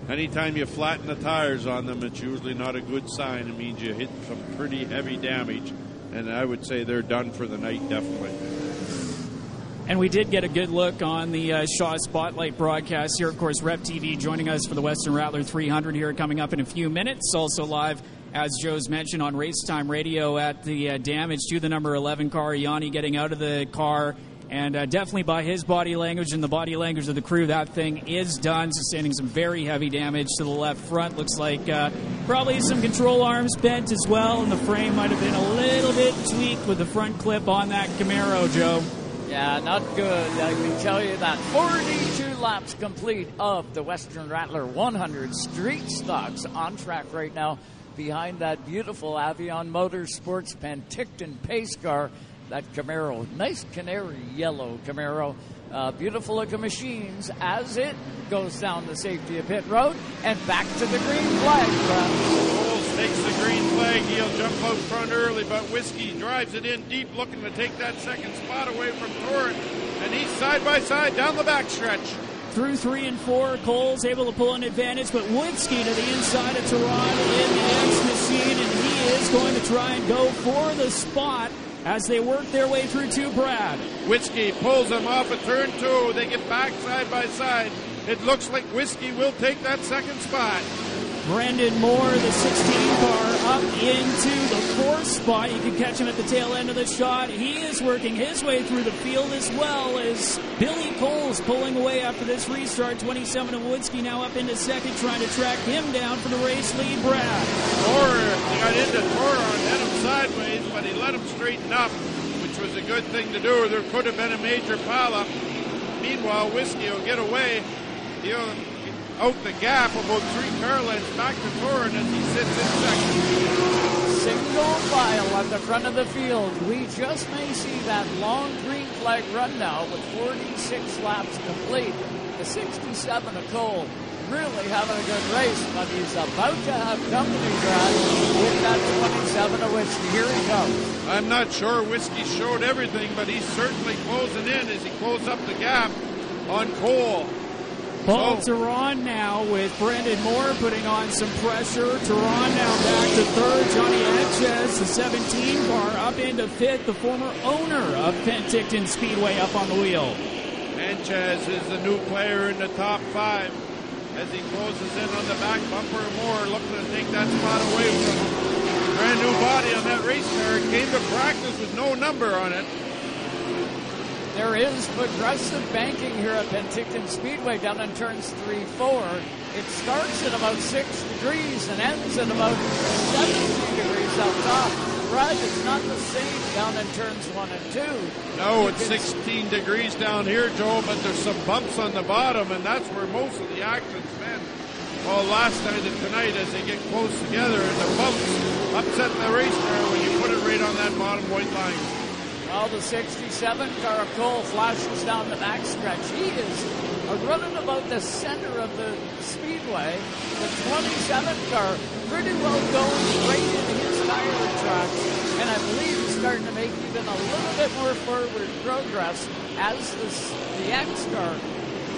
anytime you flatten the tires on them, it's usually not a good sign. It means you hit some pretty heavy damage, and I would say they're done for the night, definitely. And we did get a good look on the uh, Shaw Spotlight broadcast here. Of course, Rev TV joining us for the Western Rattler 300 here coming up in a few minutes. Also live, as Joe's mentioned, on Race Time Radio at the uh, damage to the number 11 car. Yanni getting out of the car And uh, definitely by his body language and the body language of the crew, that thing is done, sustaining some very heavy damage to the left front. Looks like uh, probably some control arms bent as well, and the frame might have been a little bit tweaked with the front clip on that Camaro, Joe. Yeah, not good. I can tell you that. 42 laps complete of the Western Rattler 100 street stocks on track right now behind that beautiful Avion Motorsports Penticton pace car. That Camaro, nice canary yellow Camaro. Uh, beautiful looking machines as it goes down the safety of pit road and back to the green flag. Coles takes the green flag. He'll jump out front early, but Witzke drives it in deep, looking to take that second spot away from Torrent. And he's side by side down the backstretch. Through three and four, Cole's able to pull an advantage, but Witzke to the inside of Tehran in the X machine, and he is going to try and go for the spot as they work their way through to Brad. Witzke pulls him off at turn two. They get back side by side. It looks like Witzke will take that second spot. Brandon Moore, the 16 car, up into the fourth spot. You can catch him at the tail end of the shot. He is working his way through the field as well as Billy Cole's pulling away after this restart. 27 of Witzke now up into second, trying to track him down for the race lead. Brad. Moore got into Toron, had him sideways, but he let him straighten up, which was a good thing to do. There could have been a major pileup. Meanwhile, Witzke will get away. He'll out the gap about three car lengths back to Torin as he sits in second. Single file at the front of the field. We just may see that long green flag run now with 46 laps complete. The 67 of Cole really having a good race, but he's about to have company, Brad, with that 27 of Witzke. Here he comes. I'm not sure Witzke showed everything, but he's certainly closing in as he closes up the gap on Cole. Paul Tehran now with Brandon Moore putting on some pressure. Tehran now back to third. Johnny Etches, the 17 car, up into fifth. The former owner of Penticton Speedway up on the wheel. Etches is the new player in the top five as he closes in on the back bumper. Moore looking to take that spot away from him. Brand new body on that race car. Came to practice with no number on it. There is progressive banking here at Penticton Speedway down in turns 3 4. It starts at about 6 degrees and ends at about 17 degrees up top. Right, it's not the same down in turns 1 and 2. No, it's 16 degrees down here, Joe, but there's some bumps on the bottom, and that's where most of the action's been. Well, last night and tonight as they get close together, and the bumps upset the race car when you put it right on that bottom white line. Well, the 67 car of Cole flashes down the backstretch. He is running about the center of the speedway. The 27 car pretty well going straight into his tire tracks, and I believe he's starting to make even a little bit more forward progress as the, the X car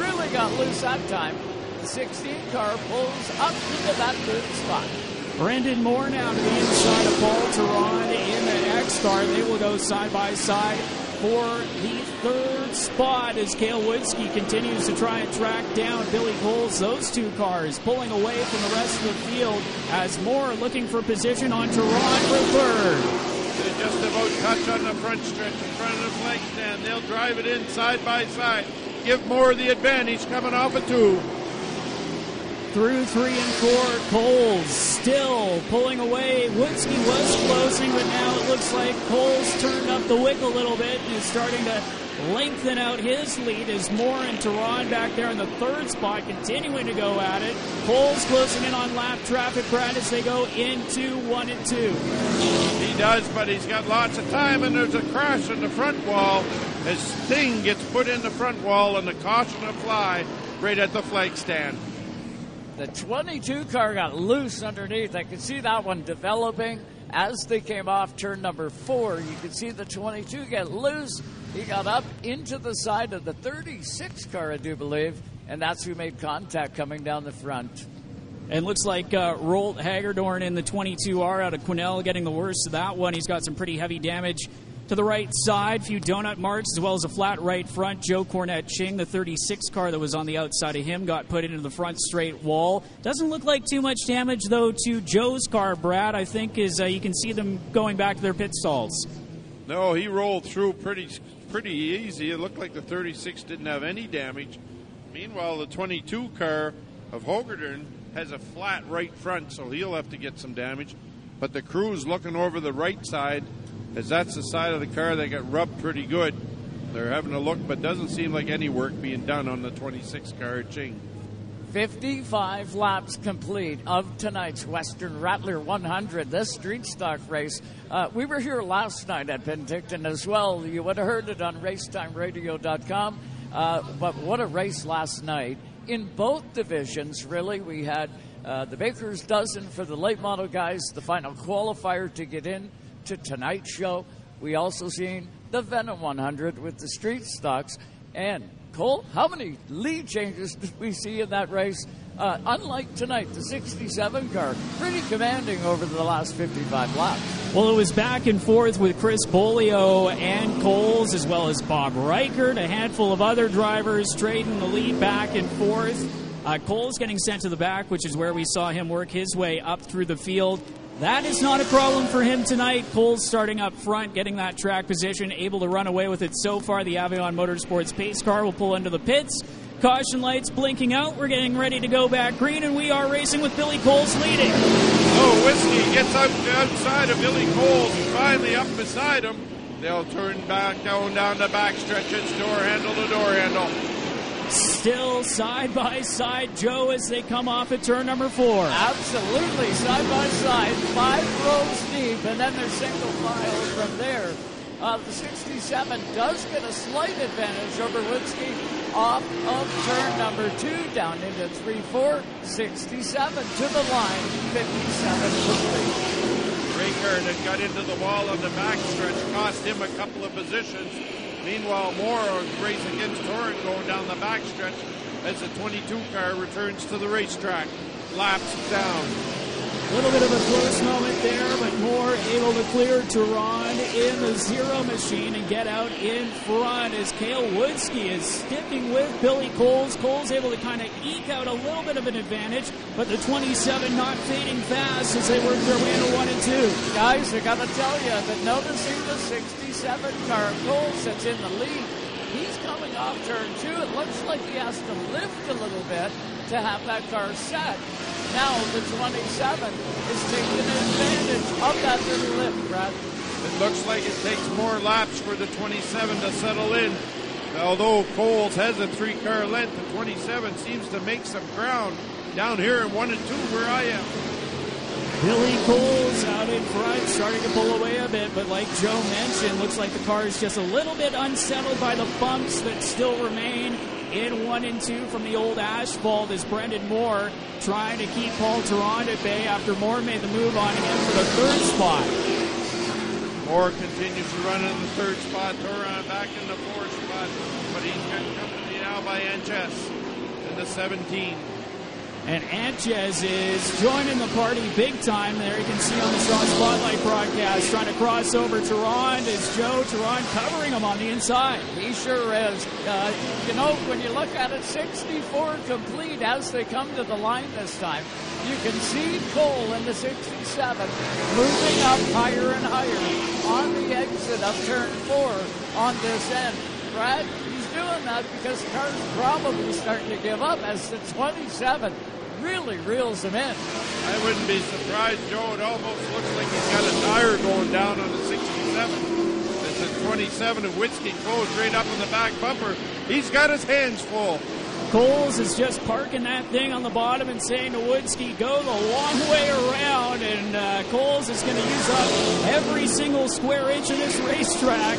really got loose that time. The 16 car pulls up into that third spot. Brandon Moore now to the inside of Paul Tehran in the X car. They will go side by side for the third spot as Cale Witzke continues to try and track down Billy Coles. Those two cars pulling away from the rest of the field as Moore looking for position on Tehran for third. They just about touch on the front stretch in front of the flag stand. They'll drive it in side by side. Give Moore the advantage coming off a two through three and four. Coles still pulling away. Witzke was closing, but now it looks like Coles turned up the wick a little bit and is starting to lengthen out his lead as Moore and Tehran back there in the third spot continuing to go at it. Coles closing in on lap traffic, Brad, as they go into one and two. He does, but he's got lots of time, and there's a crash in the front wall as Sting gets put in the front wall, and the caution fly right at the flag stand. The 22 car got loose underneath. I could see that one developing as they came off turn number four. You could see the 22 get loose. He got up into the side of the 36 car, I do believe, and that's who made contact coming down the front. And looks like uh, Rolt Hagerdorn in the 22R out of Quesnel getting the worst of that one. He's got some pretty heavy damage to the right side, few donut marks as well as a flat right front. Joe Cornett Ching, the 36 car that was on the outside of him, got put into the front straight wall. Doesn't look like too much damage though to Joe's car. Brad, I think is uh, you can see them going back to their pit stalls. No, he rolled through pretty pretty easy. It looked like the 36 didn't have any damage. Meanwhile, the 22 car of Hagerdorn has a flat right front, so he'll have to get some damage. But the crew's looking over the right side, as that's the side of the car that got rubbed pretty good. They're having a look, but doesn't seem like any work being done on the 26 car Ching. 55 laps complete of tonight's Western Rattler 100, this street stock race. Uh, we were here last night at Penticton as well. You would have heard it on racetimeradio.com. Uh, but what a race last night in both divisions, really. We had uh, the Baker's Dozen for the late model guys, the final qualifier to get in to tonight's show. We also seen the Venom 100 with the street stocks. And Cole, how many lead changes did we see in that race? Uh, unlike tonight, the 67 car, pretty commanding over the last 55 laps. Well, it was back and forth with Chris Bolio and Coles, as well as Bob Reichert, a handful of other drivers trading the lead back and forth. Uh, Cole's getting sent to the back, which is where we saw him work his way up through the field. That is not a problem for him tonight. Cole's starting up front, getting that track position, able to run away with it so far. The Avion Motorsports pace car will pull into the pits. Caution lights blinking out. We're getting ready to go back green, and we are racing with Billy Coles leading. Oh, Witzke gets out outside of Billy Coles, finally up beside him. They'll turn back down down the backstretch. It's door handle to door handle. Still side by side, Joe, as they come off at turn number four. Absolutely, side by side, five rows deep, and then they're single file from there. Uh, the 67 does get a slight advantage over Witzke off of turn number two, down into 3 4, 67 to the line, 57 complete. Reichert had got into the wall on the backstretch, cost him a couple of positions. Meanwhile, Moore race against Torrent going down the backstretch as the 22 car returns to the racetrack. Laps down. A little bit of a close moment there, but Moore able to clear Tehran in the zero machine and get out in front as Cale Witzke is sticking with Billy Coles. Coles able to kind of eke out a little bit of an advantage, but the 27 not fading fast as they work their way into one and two. Guys, I gotta tell you that noticing the 67 car Coles that's in the lead, he's coming off turn two. It looks like he has to lift a little bit to have that car set. Now the 27 is taking advantage of that little lift, Brad. It looks like it takes more laps for the 27 to settle in. Although Coles has a three car length, the 27 seems to make some ground down here in one and two where I am. Billy Coles out in front, starting to pull away a bit, but like Joe mentioned, looks like the car is just a little bit unsettled by the bumps that still remain in one and two from the old asphalt as Brendan Moore trying to keep Paul Tehran at bay after Moore made the move on him for the third spot. Moore continues to run in the third spot. Tehran back in the fourth spot, but he's got company now by Anches in the 17. And Anchez is joining the party big time there. You can see on the Shaw Spotlight broadcast trying to cross over Tehran. Is Joe Tehran covering him on the inside? He sure is. Uh, you know, when you look at it, 64 complete as they come to the line this time. You can see Cole in the 67 moving up higher and higher on the exit of turn four on this end. Brad, doing that because car's probably starting to give up as the 27 really reels him in. I wouldn't be surprised, Joe. It almost looks like he's got a tire going down on the 67. It's the 27 of Witzke closed right up in the back bumper. He's got his hands full. Coles is just parking that thing on the bottom and saying to Witzke, go the long way around. And uh, Coles is going to use up every single square inch of this racetrack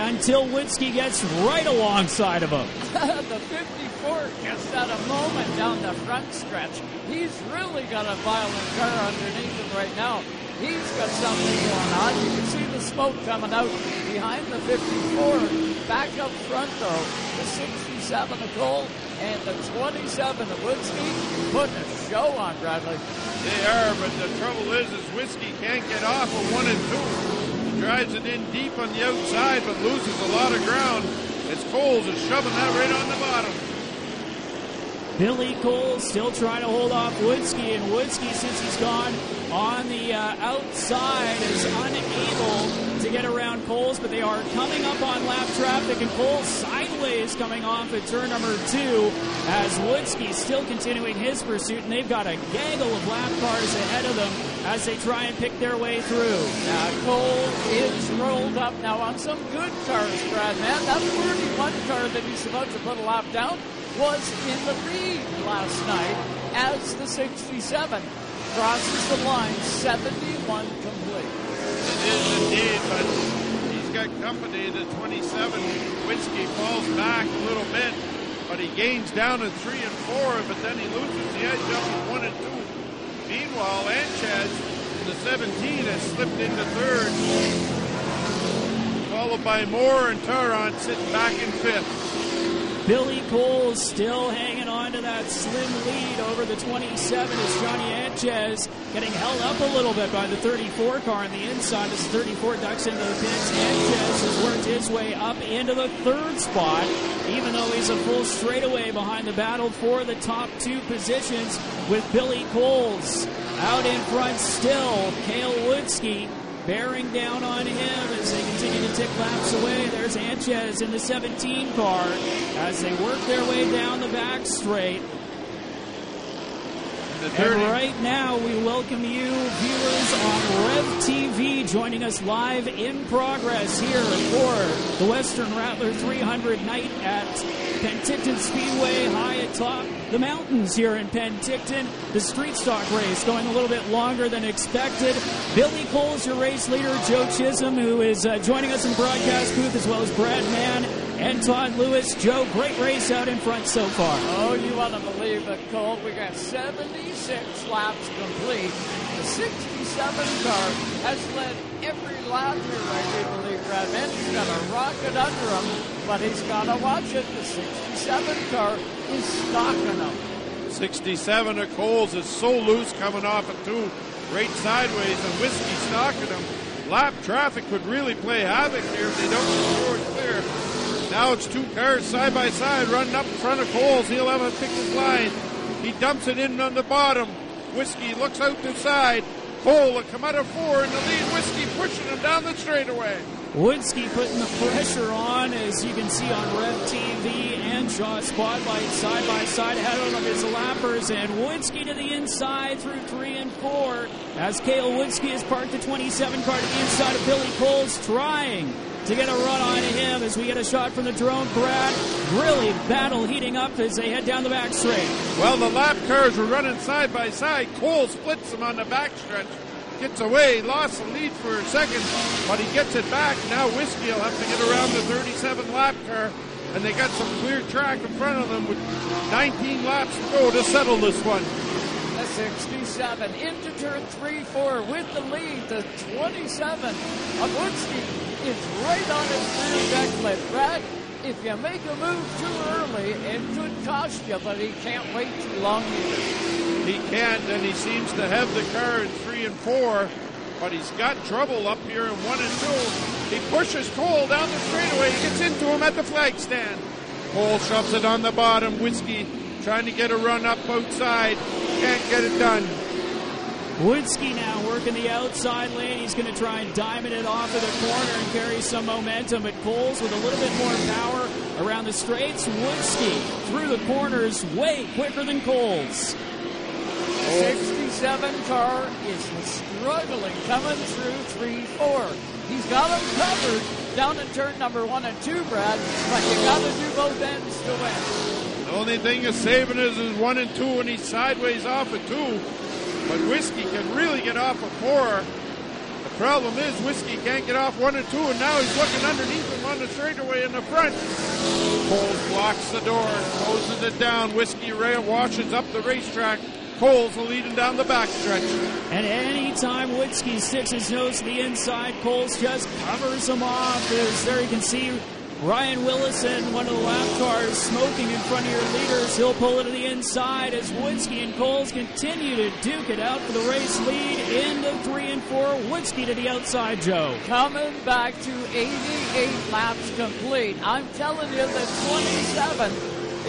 until Witzke gets right alongside of him. the 54 just at a moment down the front stretch. He's really got a violent car underneath him right now. He's got something going on. You can see the smoke coming out behind the 54. Back up front, though, the 67 of Cole and the 27 of Witzke putting a show on Bradley. They are, but the trouble is, is Witzke can't get off of one and two. Drives it in deep on the outside, but loses a lot of ground as Coles is shoving that right on the bottom. Billy Cole still trying to hold off Witzke, and Witzke, since he's gone on the uh, outside, is unable to get around Coles, but they are coming up on lap traffic, and Cole sideways coming off at turn number two as Witzke still continuing his pursuit, and they've got a gaggle of lap cars ahead of them as they try and pick their way through. Now Cole is rolled up now on some good cars, Brad. Man, that 31 car that he's about to put a lap down was in the lead last night as the 67 crosses the line, 71 complete. It is indeed, but he's got company. The 27 Witzke falls back a little bit, but he gains down in three and four, but then he loses the edge up in one and two. Meanwhile, Anchez the 17 has slipped into third, followed by Moore and Taron sitting back in fifth. Billy Cole still hanging on to that slim lead over the 27 as Johnny Anchez getting held up a little bit by the 34 car on the inside as the 34 ducks into the pits. Anchez has worked his way up into the third spot, even though he's a full straightaway behind the battle for the top two positions with Billy Coles out in front still. Cale Witzke bearing down on him as they continue to tick laps away. There's Anchez in the 17 car as they work their way down the back straight. And right now, we welcome you, viewers on Rev TV, joining us live in progress here for the Western Rattler 300 night at Penticton Speedway, high atop the mountains here in Penticton. The street stock race going a little bit longer than expected. Billy Cole is your race leader, Joe Chisholm, who is uh, joining us in broadcast booth, as well as Brad Mann and Todd Lewis. Joe, great race out in front so far. Oh, you want to believe it, Cole. We got 76 laps complete. The 67 car has led every lap here, I do believe, Brad Mann. He's got a rocket under him, but he's got to watch it. The 67 car is stalking him. 67 of Coles is so loose coming off of two, right sideways, and Witzke stalking him. Lap traffic could really play havoc here if they don't get forward clear. Now it's two cars side by side running up in front of Coles. He'll have a pick his line. He dumps it in on the bottom. Witzke looks out the side. Cole will come out of four in the lead. Witzke pushing him down the straightaway. Witzke putting the pressure on, as you can see on Rev TV and Shaw Spotlight side by side ahead of his lappers. And Witzke to the inside through three and four as Cale Witzke has parked the 27 car to the inside of Billy Coles, trying to get a run on him as we get a shot from the drone. Brad, really battle heating up as they head down the back straight. Well, the lap cars were running side by side. Cole splits them on the backstretch. Gets away, lost the lead for a second, but he gets it back. Now Witzke will have to get around the 37 lap car, and they got some clear track in front of them with 19 laps to go to settle this one. The 67 into turn 3 4 with the lead. The 27 of Witzke is right on his rear deck lip. Brad, if you make a move too early, it could cost you, but he can't wait too long either. He can't, and he seems to have the car in three and four, but he's got trouble up here in one and two. He pushes Cole down the straightaway. He gets into him at the flag stand. Cole shoves it on the bottom. Witzke trying to get a run up outside. Can't get it done. Witzke now working the outside lane. He's going to try and diamond it off of the corner and carry some momentum. But Coles with a little bit more power around the straights. Witzke through the corners way quicker than Coles. 67 car is struggling coming through 3 4. He's got them covered down in turn number 1 and 2, Brad, but you got to do both ends to win. The only thing is saving is is 1 and 2, and he's sideways off at 2. But Witzke can really get off of 4. The problem is Witzke can't get off 1 or 2, and now he's looking underneath him on the straightaway in the front. Coles blocks the door, closes it down. Witzke Ray washes up the racetrack. Coles leading down the backstretch. And anytime Witzke sticks his nose to the inside, Coles just covers him off. As there you can see Ryan Willison, one of the lap cars, smoking in front of your leaders. He'll pull it to the inside as Witzke and Coles continue to duke it out for the race lead into three and four. Witzke to the outside, Joe. Coming back to 88 laps complete. I'm telling you, the 27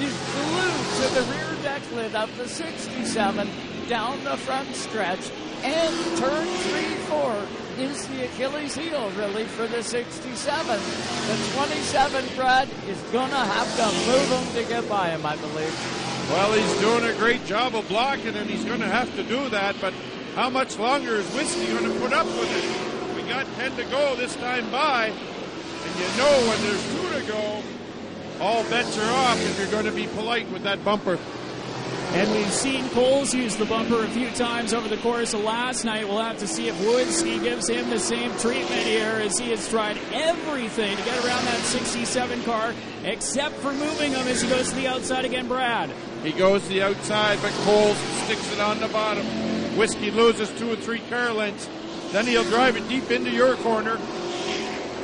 is glued to the rear deck backlit of the 67 down the front stretch. And turn 3-4 is the Achilles heel, really, for the 67. The 27, Brad, is going to have to move him to get by him, I believe. Well, he's doing a great job of blocking, and he's going to have to do that. But how much longer is Witzke going to put up with it? We got 10 to go this time by, and you know when there's two to go, all bets are off if you're going to be polite with that bumper. And we've seen Coles use the bumper a few times over the course of last night. We'll have to see if Witzke gives him the same treatment here as he has tried everything to get around that 67 car, except for moving him as he goes to the outside again, Brad. He goes to the outside, but Coles sticks it on the bottom. Witzke loses two or three car lengths. Then he'll drive it deep into your corner.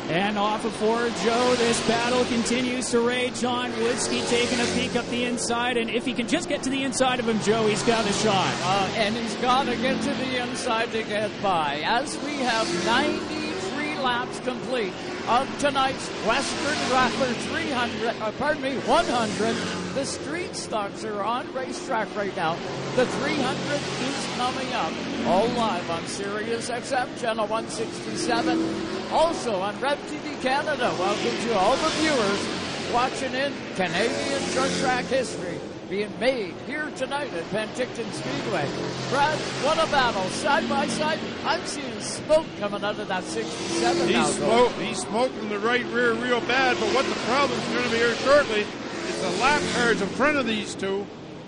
And off of Ford Joe, this battle continues to rage on. Witzke taking a peek up the inside, and if he can just get to the inside of him, Joe, he's got a shot. Uh, and he's got to get to the inside to get by. As we have 93 laps complete of tonight's Western Rattler 300, uh, pardon me, 100. The street stocks are on racetrack right now. The 300 is coming up. All live on Sirius XM channel 167. Also on Rev TV Canada. Welcome to all the viewers watching in Canadian short track history being made here tonight at Penticton Speedway. Brad, what a battle. Side by side, I'm seeing smoke coming out of that 67 now. He's, smoke, he's smoking the right rear real bad, but what the problem's going to be here shortly is the lap cars in front of these two.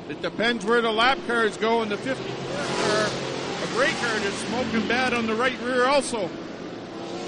It depends where the lap cars go in the 54 car. A gray car is smoking bad on the right rear also.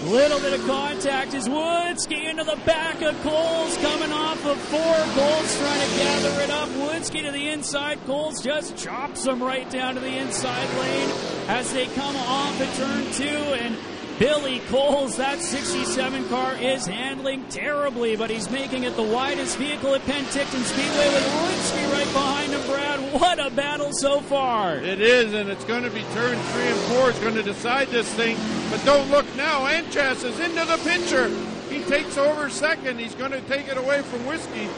A little bit of contact as Witzke into the back of Coles coming off of four. Coles trying to gather it up. Witzke to the inside. Coles just chops him right down to the inside lane as they come off at turn two. And Billy Coles, that 67 car, is handling terribly, but he's making it the widest vehicle at Penticton Speedway with Witzke right behind him, Brad. What a battle so far. It is, and it's going to be turn three and four. It's going to decide this thing. But don't look now. Anchas is into the picture. He takes over second. He's going to take it away from Witzke.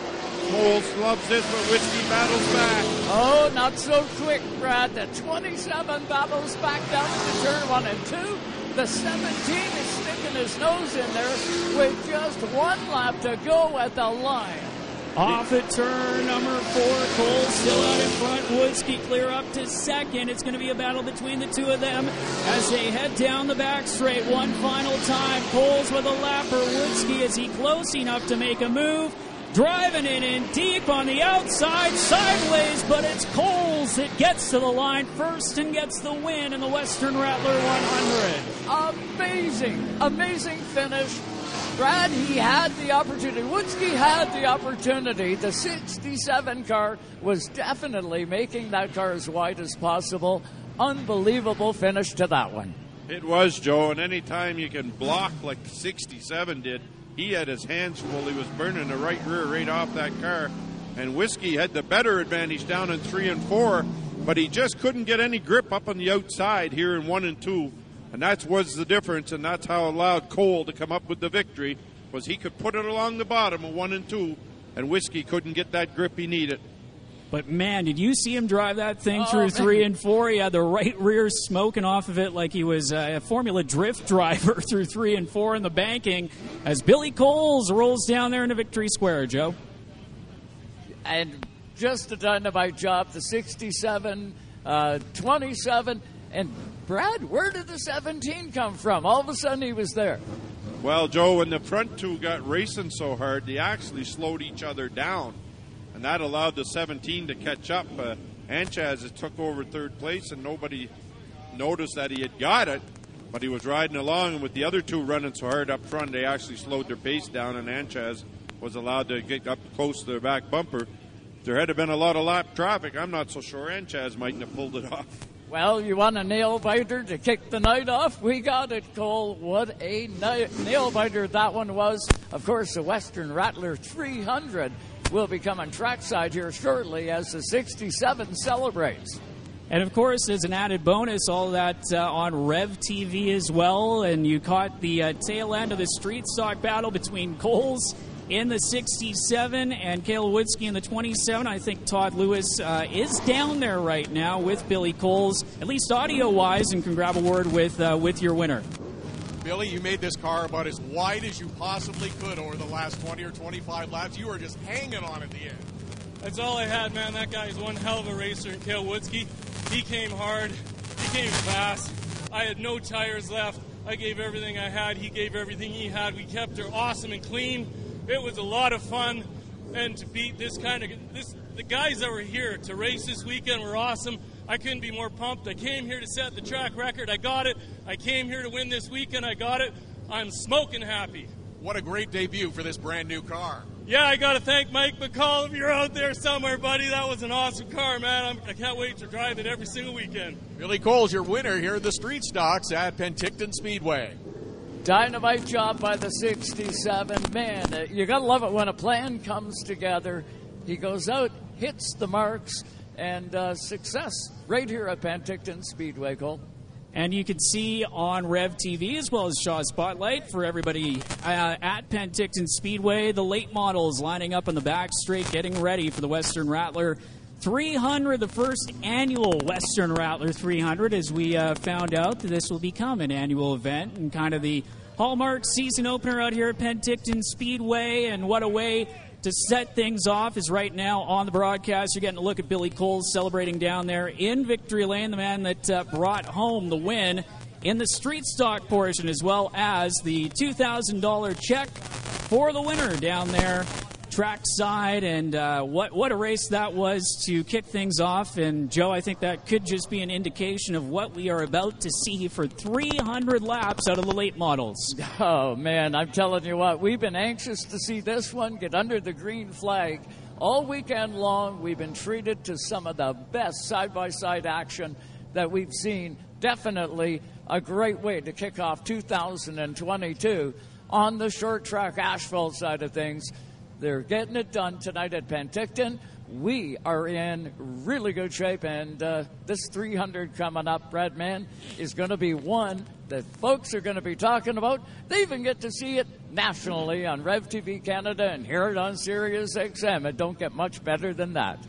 Coles loves this, but Witzke battles back. Oh, not so quick, Brad. The 27 battles back down to turn one and two. The 17 is sticking his nose in there with just one lap to go at the line. Off at turn number four, Cole still out in front. Witzke clear up to second. It's going to be a battle between the two of them as they head down the back straight one final time. Coles with a lapper. Witzke is he close enough to make a move? Driving it in deep on the outside, sideways, but it's Coles that gets to the line first and gets the win in the Western Rattler 100. Amazing, amazing finish. Brad, he had the opportunity. Witzke had the opportunity. The 67 car was definitely making that car as wide as possible. Unbelievable finish to that one. It was, Joe, and anytime you can block like 67 did, he had his hands full. He was burning the right rear right off that car. And Witzke had the better advantage down in three and four, but he just couldn't get any grip up on the outside here in one and two. And that was the difference, and that's how allowed Cole to come up with the victory, was he could put it along the bottom of one and two, and Witzke couldn't get that grip he needed. But man, did you see him drive that thing Oh, through man. three and four? He had the right rear smoking off of it like he was uh, a Formula Drift driver through three and four in the banking as Billy Coles rolls down there into Victory Square, Joe. and just a dynamite job. The 67, uh, 27, and Brad, where did the 17 come from? All of a sudden, he was there. Well, Joe, when the front two got racing so hard, they actually slowed each other down, and that allowed the 17 to catch up. Uh, Anchaz took over third place, and nobody noticed that he had got it, but he was riding along, and with the other two running so hard up front, they actually slowed their pace down, and Anchaz was allowed to get up close to their back bumper. There had been a lot of lap traffic, I'm not so sure Anchaz mightn't have pulled it off. Well, you want a nail biter to kick the night off? We got it, Cole. What a nail biter that one was. Of course, the Western Rattler 300 will be coming trackside here shortly as the 67 celebrates. And of course, as an added bonus, all that uh, on Rev TV as well. And you caught the uh, tail end of the street stock battle between Coles in the 67 and Cale Witzke in the 27. I think Todd Lewis uh, is down there right now with Billy Coles, at least audio wise, and can grab a word with uh, with your winner. Billy, you made this car about as wide as you possibly could over the last 20 or 25 laps. You were just hanging on at the end. That's all I had, man. That guy is one hell of a racer. And Cale Witzke, he came hard. He came fast. I had no tires left. I gave everything I had. He gave everything he had. We kept her awesome and clean. It was a lot of fun. And to beat this kind of this, the guys that were here to race this weekend were awesome. I couldn't be more pumped. I came here to set the track record. I got it. I came here to win this weekend. I got it. I'm smoking happy. What a great debut for this brand new car. Yeah, I got to thank Mike McCall. If you're out there somewhere, buddy, that was an awesome car, man. I'm, I can not wait to drive it every single weekend. Billy Cole's your winner here at the street stocks at Penticton Speedway. Dynamite job by the 67. Man, uh, you got to love it when a plan comes together. He goes out, hits the marks, and uh, success right here at Penticton Speedway, Cole. And you can see on Rev TV as well as Shaw Spotlight for everybody uh, at Penticton Speedway the late models lining up on the back straight, getting ready for the Western Rattler 300, the first annual Western Rattler 300. As we uh, found out, that this will become an annual event and kind of the hallmark season opener out here at Penticton Speedway. And what a way to set things off is right now on the broadcast. You're getting a look at Billy Coles celebrating down there in Victory Lane, the man that uh, brought home the win in the street stock portion, as well as the $2,000 check for the winner down there track side, and uh, what what a race that was to kick things off. And Joe, I think that could just be an indication of what we are about to see for 300 laps out of the late models. Oh man, I'm telling you what, we've been anxious to see this one get under the green flag. All weekend long, we've been treated to some of the best side by side action that we've seen. Definitely a great way to kick off 2022 on the short track asphalt side of things. They're getting it done tonight at Penticton. We are in really good shape, and uh, this 300 coming up, Redman, is going to be one that folks are going to be talking about. They even get to see it nationally on Rev TV Canada and hear it on Sirius XM. It don't get much better than that.